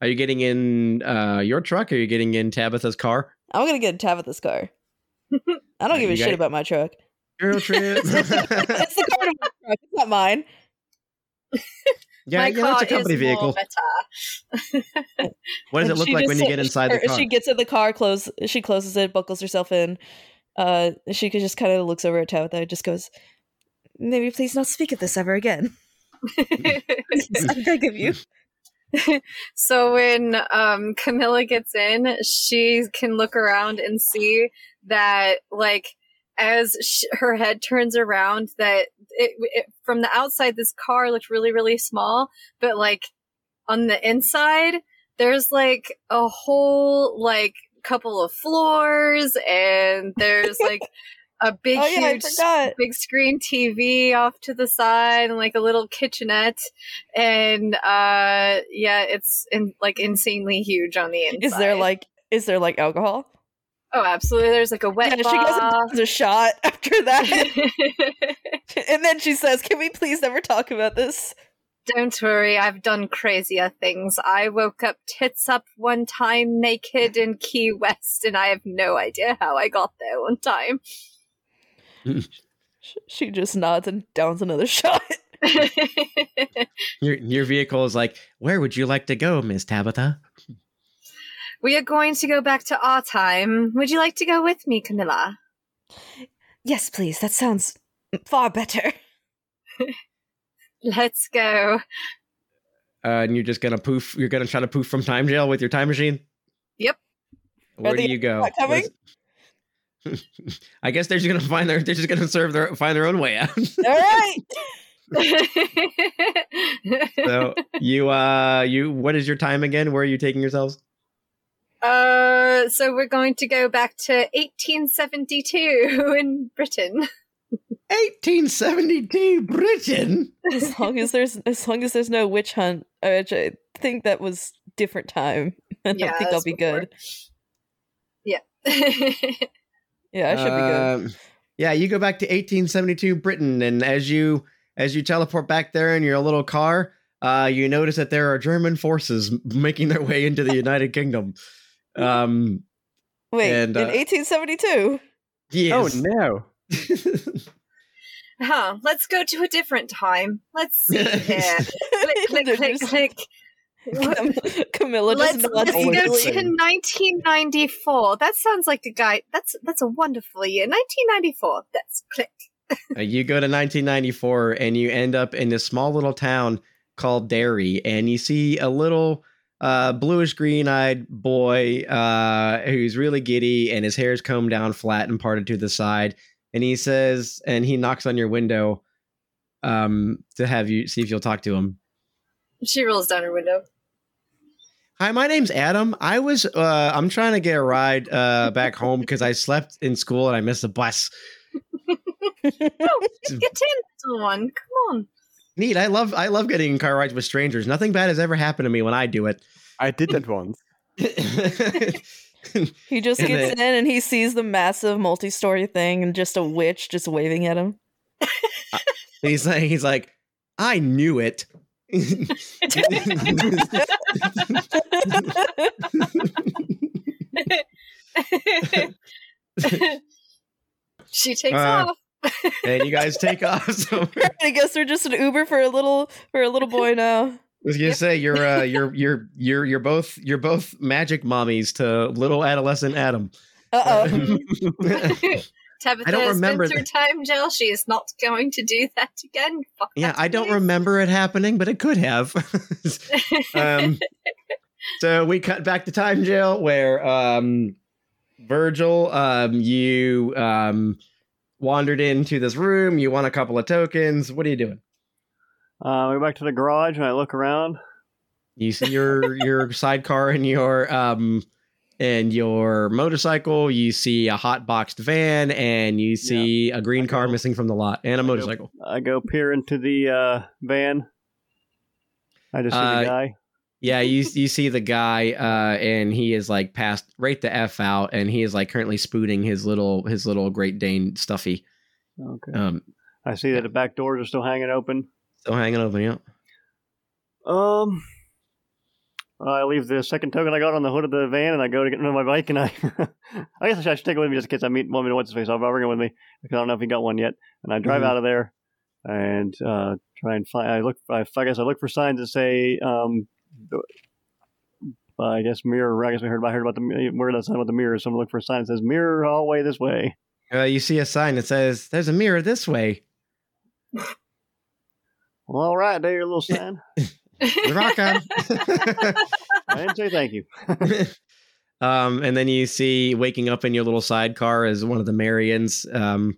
Are you getting in uh, your truck? Or are you getting in Tabitha's car? I'm gonna get in Tabitha's car. I don't give a shit about my truck. Girl trip. it's the Carnival truck. It's not mine. Yeah, My yeah, car that's a company is vehicle. more better. What does it look like when you get inside or the car? She gets in the car, close. She closes it, buckles herself in. Uh, she could just kind of looks over at Tabitha, and just goes, "Maybe please not speak of this ever again." I beg of you. so when um, Camilla gets in, she can look around and see that, like, as sh- her head turns around, that it, it, from the outside, this car looked really, really small, but like on the inside, there's like a whole like couple of floors, and there's like a big, oh yeah, huge big screen TV off to the side and like a little kitchenette and uh yeah it's in, like insanely huge on the inside. Is there like is there like alcohol? Oh absolutely there's like a wet yeah, she goes and bar. takes a shot after that, and then she says, "Can we please never talk about this?" Don't worry, I've done crazier things. I woke up tits up one time naked in Key West and I have no idea how I got there one time. She just nods and downs another shot. Your your vehicle is like, where would you like to go, Miss Tabitha? We are going to go back to our time. Would you like to go with me, Camilla? yes, please. That sounds far better. Let's go. Uh, and you're just gonna poof. You're gonna try to poof from time jail with your time machine. Yep. Where Are do the you go? coming? I guess they're just gonna find their. They're just gonna serve their find their own way out. All right. so you uh you what is your time again? Where are you taking yourselves? Uh, so we're going to go back to 1872 in Britain. 1872 Britain. as long as there's as long as there's no witch hunt, uh, which I think that was different time. I don't Yeah, think I'll be before. good. Yeah. Yeah, I should be good. Um, Yeah, you go back to 1872 Britain, and as you as you teleport back there in your little car, uh, you notice that there are German forces making their way into the United Kingdom. Um, Wait, and, uh, in 1872. yes. Oh no! huh. Let's go to a different time. Let's see here. click, click, click, click. Cam- Camilla just Let's, nods let's go eagerly. to 1994. That sounds like a guy. That's that's a wonderful year. 1994. That's click. Uh, you go to 1994 and you end up in this small little town called Derry, and you see a little uh, bluish green eyed boy uh, who's really giddy and his hair's combed down flat and parted to the side. And he says, and he knocks on your window um, to have you see if you'll talk to him. She rolls down her window. Hi, my name's Adam. I was uh, I'm trying to get a ride uh, back home because I slept in school and I missed the bus. Get in, little one. Come on. Neat. I love I love getting in car rides with strangers. Nothing bad has ever happened to me when I do it. I did that once. He just And gets then- in and he sees the massive multi-story thing and just a witch just waving at him. he's like he's like, I knew it. she takes Uh, off. And you guys take off. So I I guess they're just an Uber for a little for a little boy now. I was gonna say you're uh, you're you're you're you're both you're both magic mommies to little adolescent Adam. Uh oh. Tabitha I don't has remember been through time jail. She is not going to do that again. Fuck yeah, that I don't place. remember it happening, but it could have. um, so we cut back to time jail where um, Virgil, um, you um, wandered into this room. You want a couple of tokens. What are you doing? Uh, I go back to the garage and I look around. You see your your sidecar and your um and your motorcycle. You see a hot boxed van, and you see a green car missing from the lot, and a I go- motorcycle. I go peer into the uh, van. I just see Uh, the guy. Yeah, you you see the guy, uh, and he is like passed right the f out, and he is like currently spooning his little his little Great Dane Stuffy. Okay. Um, I see that the back doors are still hanging open. still hanging open. Yeah. Um, I leave the second token I got on the hood of the van, and I go to get into my bike, and I, I guess I should take it with me just in case I meet to what's his face. I'll bring it with me because I don't know if he got one yet. And I drive Mhm. out of there and uh, try and find. I look. I, I guess I look for signs that say, um, I guess mirror. I guess we heard. I heard about the where that sign about the mirror. Someone I'm look for a sign that says mirror hallway this way. Uh, you see a sign that says, "There's a mirror this way." Well, all right, there, your little sign. You're welcome. I didn't say thank you. um, and then you see waking up in your little sidecar as one of the Marians, um,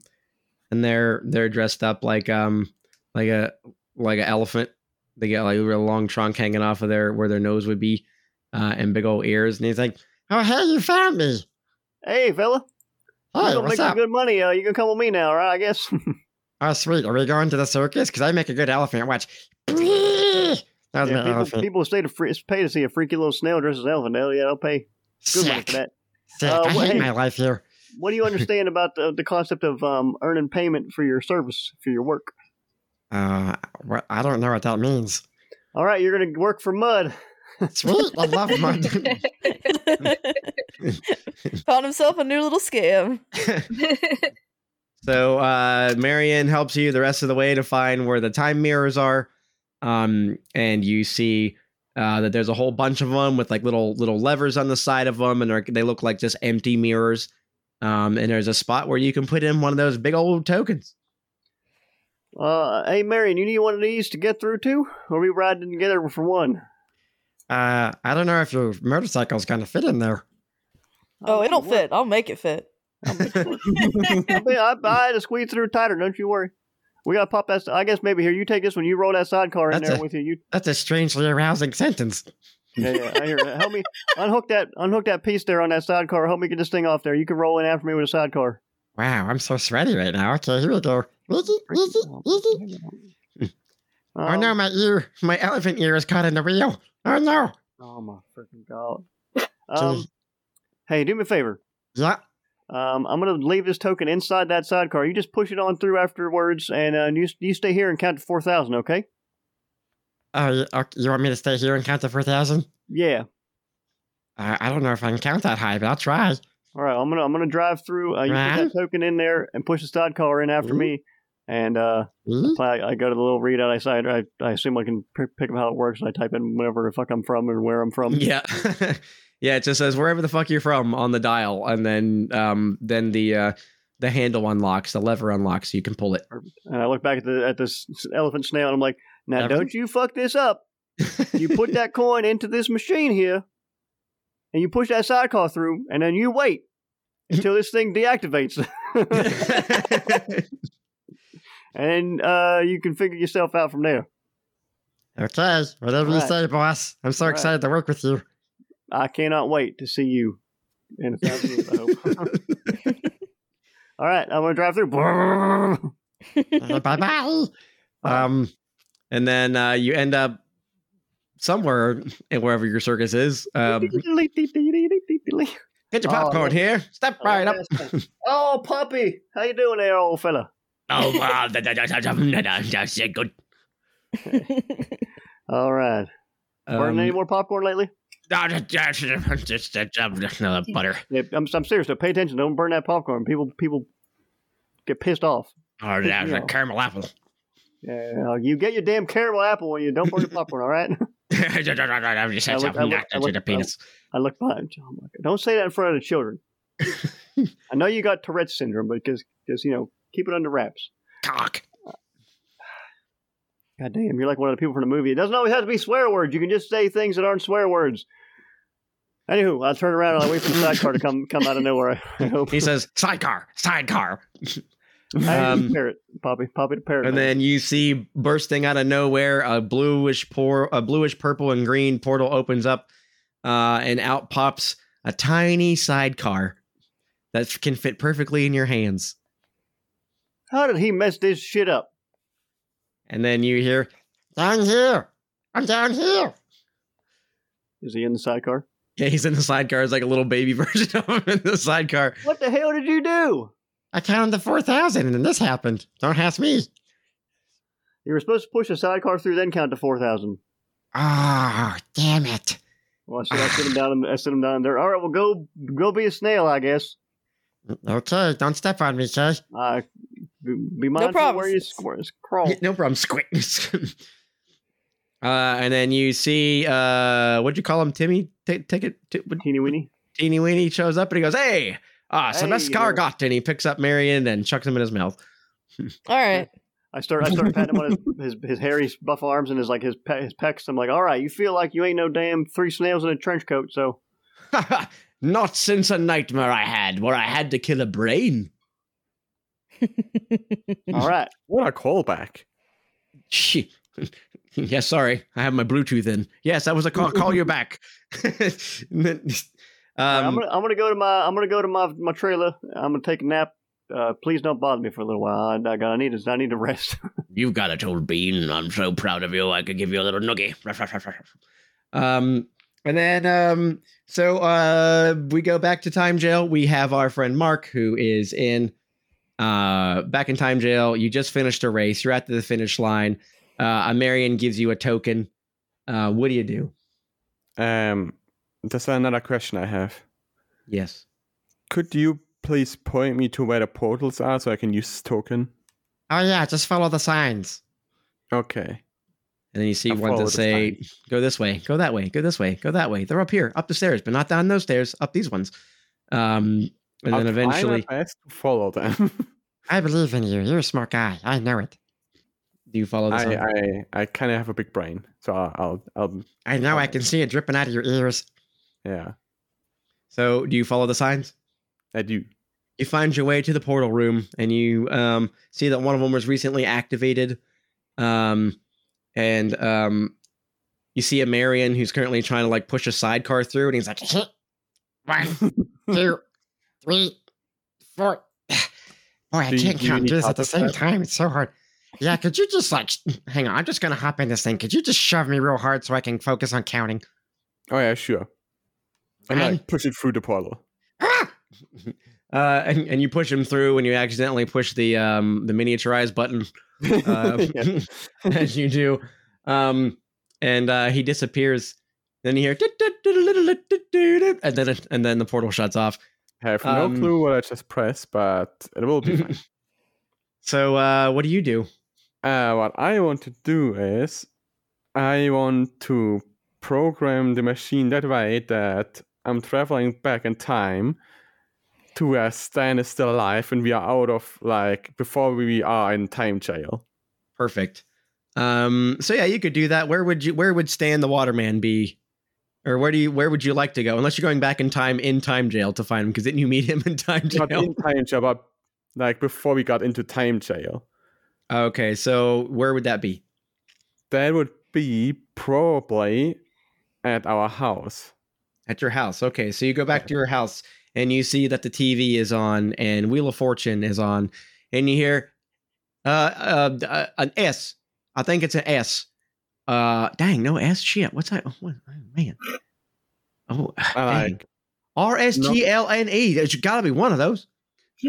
and they're they're dressed up like um like a like an elephant. They got like a real long trunk hanging off of their where their nose would be, uh, and big old ears. And he's like, Oh, hey, you found me. Hey, fella. You Hey, gonna what's make some up? good money. Uh, you can come with me now, right? I guess. Oh, sweet. Are we going to the circus? Because I make a good elephant. Watch. That was Yeah, my people, elephant. people stay to free, pay to see a freaky little snail dressed as an elephant. Hell yeah, I'll pay good money Sick. for that. Sick. Uh, I well, hate hey. my life here. What do you understand about the, the concept of um, earning payment for your service for your work? Uh, what, I don't know what that means. All right, you're going to work for Mud. Sweet. I love mud. Found himself a new little scam. So uh Marian helps you the rest of the way to find where the time mirrors are. Um and you see uh that there's a whole bunch of them with like little little levers on the side of them and they're, they look like just empty mirrors. Um and there's a spot where you can put in one of those big old tokens. Uh, hey, Marian, you need one of these to get through too? Or are we riding together for one? Uh, I don't know if your motorcycle's going to fit in there. Oh, it don't What? fit. I'll make it fit. I, I, I had to squeeze through tighter. Don't you worry. We gotta pop that. I guess maybe here you take this one. You roll that sidecar in That's there a- with you. You That's a strangely arousing sentence. yeah, yeah. I hear that. Help me unhook that unhook that piece there on that sidecar. Help me get this thing off there. You can roll in after me with a sidecar. Wow, I'm so sweaty right now. Okay, here we go. Easy, easy, easy. Oh Um, no, my ear, my elephant ear is caught in the wheel. Oh no. Oh my freaking god. Um, hey, do me a favor. Yeah. Um, I'm gonna leave this token inside that sidecar. You just push it on through afterwards, and uh, you you stay here and count to four thousand. Okay? Oh, you, want me to stay here and count to 4,000? Yeah. Uh, I don't know if I can count that high, but I'll try. All right. I'm gonna I'm gonna drive through. Uh, you put that token in there and push the sidecar in after Ooh. me, and uh, Hmm? I, I go to the little readout I side. I, I assume I can p- pick up how it works. I type in whatever the fuck I'm from and where I'm from. Yeah. yeah, it just says wherever the fuck you're from on the dial and then um then the uh the handle unlocks, the lever unlocks, so you can pull it. And I look back at the at this elephant snail, and I'm like, now don't you fuck this up. You put that coin into this machine here, and you push that sidecar through, and then you wait until this thing deactivates, and uh, you can figure yourself out from there. Okay, whatever you say, boss. I'm so Right. excited to work with you. I cannot wait to see you in a thousand years. I hope. All right, I'm gonna drive through. bye bye. um and then uh you end up somewhere in wherever your circus is. Um get your Oh, popcorn here. Step right up. Oh, puppy, how you doing there, old fella? Oh, good. All right. Burning any Um, more popcorn lately? just butter. Yeah, I'm, I'm serious. Though. Pay attention. Don't burn that popcorn. People people get pissed off. Oh, that's a caramel apple. Yeah, you get your damn caramel apple when you don't burn the popcorn. All right. I look- I look-. Oh. Don't say that in front of the children. I know you got Tourette's syndrome, but because you know keep it under wraps. Cock. God damn, you're like one of the people from the movie. It doesn't always have to be swear words. You can just say things that aren't swear words. Anywho, I turn around and I wait for the sidecar to come come out of nowhere. I hope. He says, sidecar, sidecar. Um, parrot, Poppy, Poppy the parrot. And then you see bursting out of nowhere a bluish pour, a bluish purple and green portal opens up, uh, and out pops a tiny sidecar that can fit perfectly in your hands. How did he mess this shit up? And then you hear, Down here. I'm down here. Is he in the sidecar? yeah, he's in the sidecar. It's like a little baby version of him in the sidecar. What the hell did you do? I counted to 4,000 and then this happened. Don't ask me. You were supposed to push the sidecar through, then count to four thousand. Ah, damn it. Well, I sit, I sit him down. I sit him down there. All right, well, go go be a snail, I guess. Okay, don't step on me, Kay. Uh, be, be mindful where you promises. squ- crawl. Yeah, no problem. Squeak. uh, and then you see, uh, what'd you call him, Timmy? Take, take it. T- what- Teeny weeny. Teeny Weeny shows up and he goes, "Hey, ah, Hey, Sebastian you know- and he picks up Marian and chucks him in his mouth. All right. I start. I start patting him on his, his his hairy buff arms and his like his pe- his pecs. I'm like, all right, you feel like you ain't no damn three snails in a trench coat. So Not since a nightmare I had where I had to kill a brain. all right. What a callback. Shit. yeah, sorry. I have my Bluetooth in. Yes, that was a call. call you back. All right, I'm um, gonna I'm gonna go to my I'm gonna go to my my trailer. I'm gonna take a nap. Uh, please don't bother me for a little while. I, I, got- I need to I need to rest. you've got a old bean. I'm so proud of you. I could give you a little noogie. um, and then um, so uh, we go back to time jail. We have our friend Mark, who is in uh back in time jail. You just finished a race. You're at the finish line. Uh, a Marian gives you a token. Uh, what do you do? Um, there's another question I have. Yes. Could you please point me to where the portals are so I can use this token? Oh yeah, just follow the signs. Okay. And then you see I'll one follow that the say, signs. go this way, go that way, go this way, go that way. They're up here, up the stairs, but not down those stairs, up these ones. Um, and I'll then try my eventually, best to follow them. I believe in you. You're a smart guy. I know it. do you follow this? I, on? I I kind of have a big brain, so I'll I'll, I'll I know. I can see it dripping out of your ears. yeah So do you follow the signs? I do. You find your way to the portal room, and you um, see that one of them was recently activated. Um, and um, you see a Marian who's currently trying to like push a sidecar through, and he's like, One, two, three, four. Boy, I Do can't you count this at the same that? time. It's so hard. Yeah, could you just like hang on? I'm just gonna hop in this thing. Could you just shove me real hard so I can focus on counting? Oh yeah, sure. And I Fine. push it through the portal. Ah! uh, and, and you push him through, and you accidentally push the um, the miniaturize button. uh, as you do. Um, and uh, he disappears. Then you hear, and then and then the portal shuts off. I have no Um, clue what I just pressed, but it will be fine. So, uh, what do you do? Uh, what I want to do is I want to program the machine that way that I'm traveling back in time to where Stan is still alive and we are out of like before we are in time jail. Perfect. Um, so yeah, you could do that. Where would you? Where would Stan the Waterman be? Or where do you? Where would you like to go? Unless you're going back in time in time jail to find him, because didn't you meet him in time jail? Not in time jail, but like before we got into time jail. okay, so where would that be? That would be probably at our house. At your house. Okay, so you go back to your house and you see that the TV is on and Wheel of Fortune is on, and you hear uh, uh, uh an S. I think it's an S. Uh, dang, no S. Shit, what's that? Oh, what- oh, man. Oh, I dang. like R S T L N E. There's got to be one of those.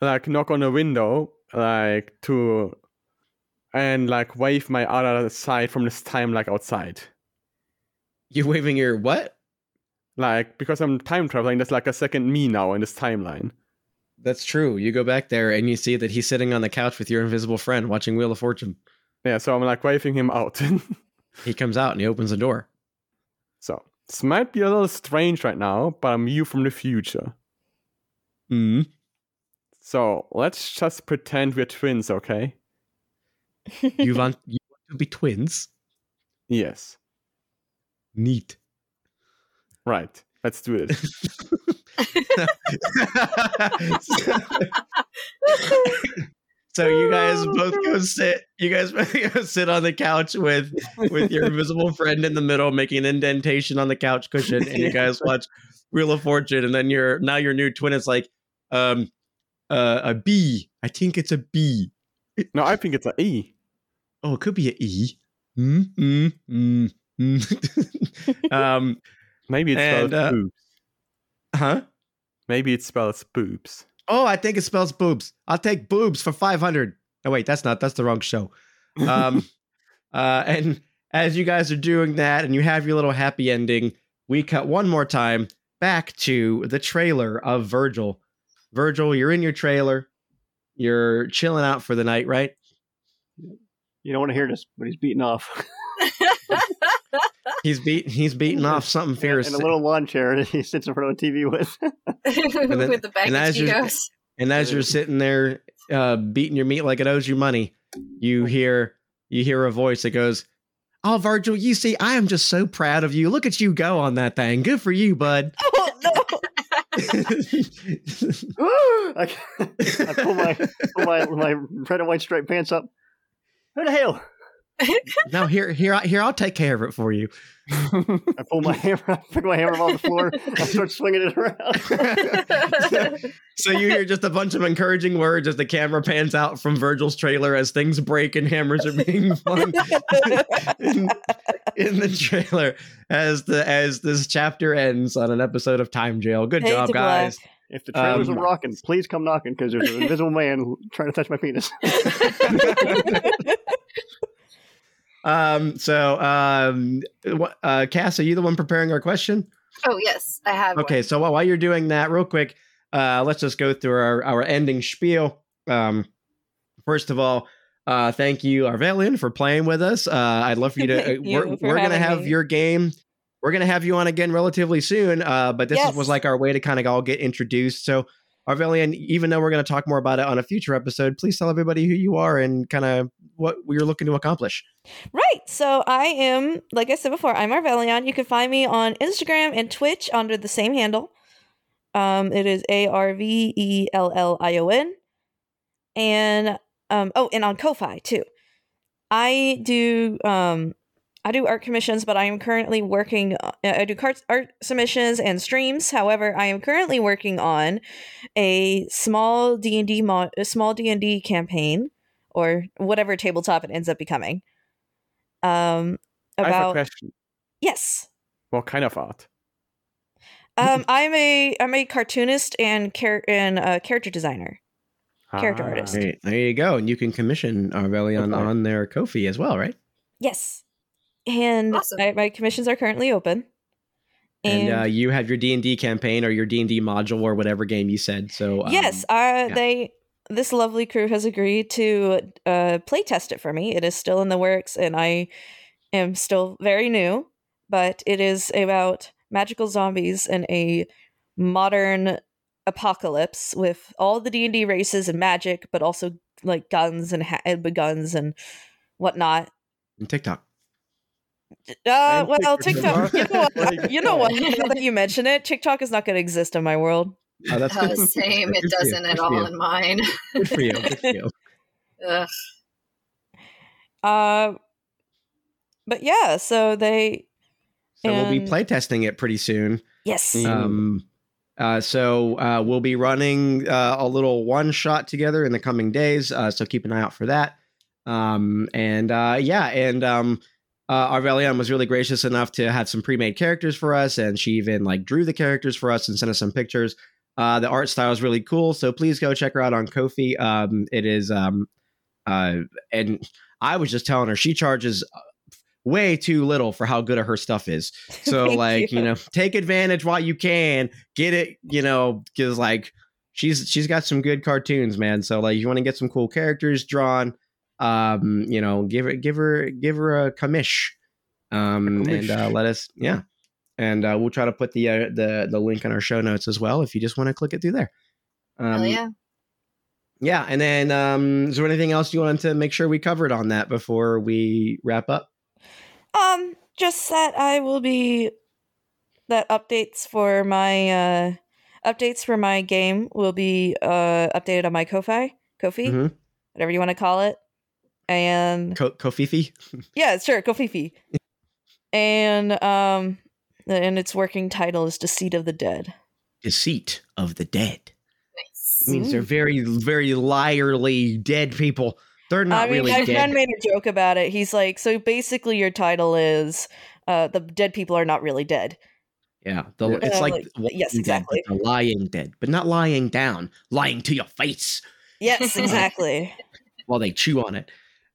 like knock on a window like to and like wave my other side from this time like outside You're waving your what? like because i'm time traveling there's like a second me now in this timeline That's true. You go back there and you see that he's sitting on the couch with your invisible friend watching Wheel of Fortune. Yeah so i'm like waving him out He comes out and he opens the door. so this might be a little strange right now but i'm you from the future Mm. so let's just pretend we're twins okay You want you want to be twins? yes Neat. right let's do it so you guys both go sit. You guys both go sit on the couch with with your invisible friend in the middle, making an indentation on the couch cushion, and you guys watch Wheel of Fortune. And then your now your new twin is like, um, uh, a B. I think it's a B. no i think it's an e Oh, it could be an E. Mm, mm, mm, mm. um, maybe it's And, spells uh, boobs huh? maybe it spells boobs Oh, I think it spells boobs. I'll take boobs for 500. Oh, wait, that's not, that's the wrong show. Um, uh, and, as you guys are doing that and you have your little happy ending, we cut one more time back to the trailer of Virgil. Virgil, you're in your trailer. You're chilling out for the night, right? You don't want to hear this, but he's beating off He's beat he's beating off something fierce. in a little lawn chair that he sits in front of a TV with. then- With the bag and of as you're- Cheetos. And as you're sitting there uh, beating your meat like it owes you money, you hear you hear a voice that goes, "Oh, Virgil, you see, I am just so proud of you. Look at you go on that thing. Good for you, bud." Oh no! I, I pull my pull my my red and white striped pants up. Who the hell? now here, here, here, I'll take care of it for you. I pull my hammer, I pick my hammer off the floor, I start swinging it around. So you hear just a bunch of encouraging words as the camera pans out from Virgil's trailer as things break and hammers are being flung in, in the trailer as the as this chapter ends on an episode of Time Jail. Good Fade job, to black. guys. If the trailers Um, are rocking, please come knocking because there's an invisible man trying to touch my penis. Um, so um, uh, Cass, are you the one preparing our question? oh yes, I have. Okay, so while, while you're doing that, real quick, uh, let's just go through our, our ending spiel. Um, first of all, uh, thank you, Arvellion, for playing with us. Uh, I'd love for you to. Uh, you we're we're gonna have me. your game. We're gonna have you on again relatively soon. Uh, but this Yes. was like our way to kind of all get introduced. So, Arvellion, even though we're gonna talk more about it on a future episode, please tell everybody who you are and kind of what we're looking to accomplish. Right. So I am, like I said before, I'm Arvellion. You can find me on Instagram and Twitch under the same handle. Um, it is A R V E L L I O N. And um, oh, and on Ko-fi too. I do um, I do art commissions, but I am currently working. uh, I do cart- art submissions and streams. However, I am currently working on a small D and D mod, a small D and D campaign, or whatever tabletop it ends up becoming. Um, I have a about question. yes. What kind of art? Um, I'm a I'm a cartoonist and char- and uh, character designer. Character Ah, artist. Great. There you go. And you can commission Arvellion Okay. on their Ko-fi as well, right? Yes, and Awesome. I, my commissions are currently open. And, uh, you have your D and D campaign or your D and D module or whatever game you said. So um, yes, uh, they this lovely crew has agreed to uh, play test it for me. It is still in the works, and I am still very new, but it is about magical zombies in a modern apocalypse with all the D and D races and magic, but also like guns and ha- and guns and whatnot. and TikTok. Uh, well, TikTok. TikTok. You know what? You know what? Now that you mention it, TikTok is not going to exist in my world. Oh, that's Uh, same. It Good doesn't at Good all in mine. Good for you. Good for you. Ugh. Uh, but yeah, so they So we'll be And- playtesting it pretty soon. yes. Um, uh, so uh, we'll be running uh, a little one shot together in the coming days. Uh, so keep an eye out for that. Um, and uh, yeah, and um, uh, Arvellion was really gracious enough to have some pre-made characters for us, and she even like drew the characters for us and sent us some pictures. Uh, the art style is really cool, so please go check her out on Ko-fi. Um, it is, um, uh, and I was just telling her she charges uh, way too little for how good of her stuff is. So like you. you. know, take advantage while you can. Get it, you know, because like she's she's got some good cartoons, man. So like you want to get some cool characters drawn, um, you know, give it give her give her a commish, um, A and uh, let us yeah, and uh, we'll try to put the uh, the the link in our show notes as well if you just want to click it through there. Um, Hell yeah. yeah, and then um, is there anything else you wanted to make sure we covered on that before we wrap up? Um, just that I will be that updates for my uh updates for my game will be uh updated on my Ko-fi, Kofi, Mhm. whatever you want to call it, and Ko- Kofifi. yeah, sure, Kofifi, and um, and its working title is Deceit of the Dead. Deceit of the dead. Nice. It means they're very, very liarly dead people. They're not I mean, really my dead. friend made a joke about it. He's like, so basically, your title is uh, the dead people are not really dead. yeah, the, Yeah. it's Uh, like like, yes, Dead, exactly. but the lying dead, but not lying down, lying to your face Yes, exactly. while they chew on it.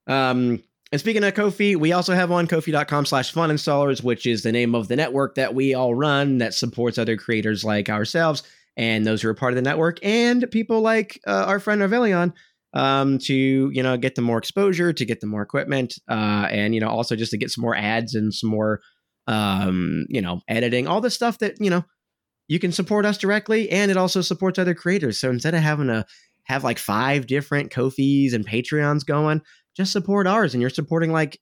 Um, and speaking of Ko-fi, we also have on Ko-fi.com slash fun installers, which is the name of the network that we all run that supports other creators like ourselves and those who are part of the network and people like uh, our friend Arvellion um, to, you know, get them more exposure, to get them more equipment, uh, and, you know, also just to get some more ads and some more, um, you know, editing, all the stuff that, you know, you can support us directly and it also supports other creators. So instead of having to have like five different Kofis and Patreons going, just support ours and you're supporting like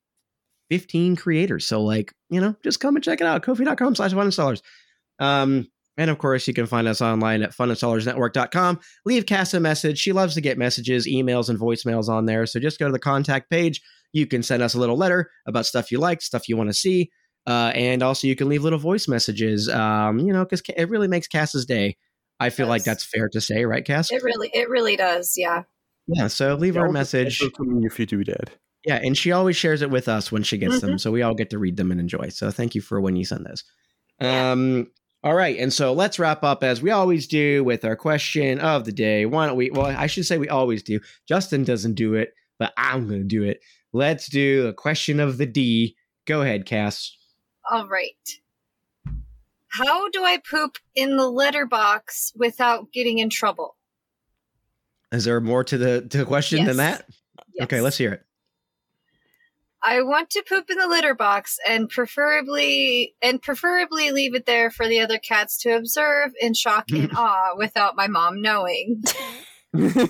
15 creators. So like, you know, just come and check it out. Ko-fi.com slash one installers. Um, and of course, you can find us online at funinstallersnetwork.com. Leave Cass a message. She loves to get messages, emails, and voicemails on there. So just go to the contact page. You can send us a little letter about stuff you like, stuff you want to see. Uh, and also, you can leave little voice messages, um, you know, because it really makes Cass's day. I feel like that's fair to say, right, Cass? It really, it really does. Yeah. Yeah. So leave her a message. Also to if you do that. Yeah, and she always shares it with us when she gets them, so we all get to read them and enjoy. So thank you for when you send those. Um, all right, and so let's wrap up as we always do with our question of the day. Why don't we? Well, I should say we always do. Justin doesn't do it, but I'm going to do it. Let's do a question of the D. Go ahead, Cass. All right. How do I poop in the litter box without getting in trouble? Is there more to the to the question than Yes. that? Okay, let's hear it. I want to poop in the litter box and preferably and preferably leave it there for the other cats to observe in shock and awe without my mom knowing.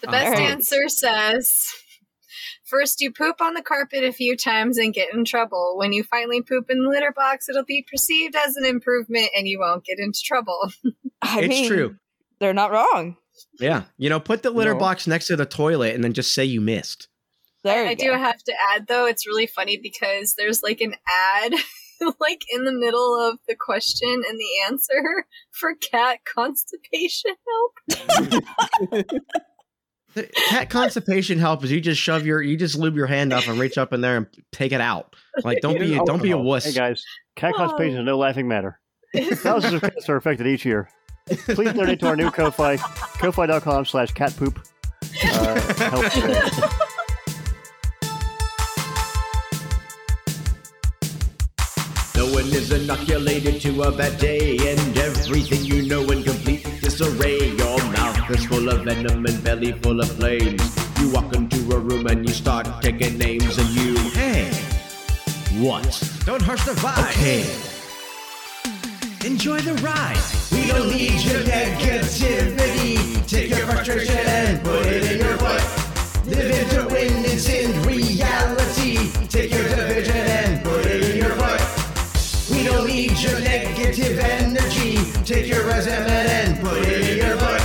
The best Alright. answer says First, you poop on the carpet a few times and get in trouble. When you finally poop in the litter box, it'll be perceived as an improvement and you won't get into trouble. I it's mean, true. They're not wrong. Yeah, you know, put the litter No. box next to the toilet and then just say you missed. There I you do have to add though, it's really funny because there's like an ad like in the middle of the question and the answer for cat constipation help. Cat constipation help is you just shove your you just lube your hand up and reach up in there and take it out. Like don't be don't be a wuss. Hey guys, cat Oh. constipation is no laughing matter. Thousands of cats are affected each year. Please donate to our new Ko-Fi, ko-fi.com slash cat poop. Uh, help. No one is inoculated to a bad day, and everything you know in complete disarray. Your mouth is full of venom and belly full of flames. You walk into a room and you start taking names, and you, hey, what? Don't harsh the vibe. Okay. Enjoy the ride. We don't need your negativity. Take your frustration and put it in your butt. Live into win, it's in reality. Take your division and put it in your butt. We don't need your negative energy. Take your resentment and put it in your butt.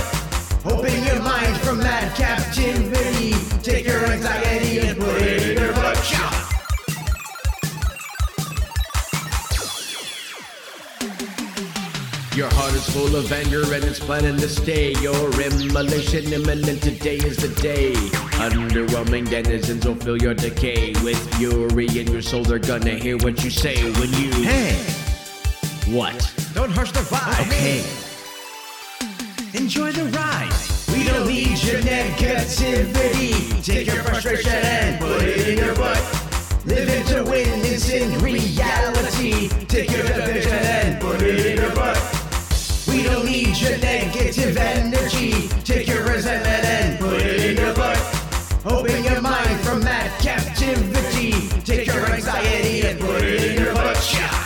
Open your mind from that captivity. Take your is full of anger and it's planning to stay. Your immolation imminent today is the day. Underwhelming denizens will feel your decay. With fury in your soul, they're gonna hear what you say when you. Hey, What? don't harsh the vibe. Okay. Enjoy the ride. We don't need your negativity. Take your frustration and put it in your butt. Live it to win, it's in reality. Take your division and Need your negative energy. Take your resentment and put it in your butt. Open your mind from that captivity. Take your anxiety and put it in your butt. Shout.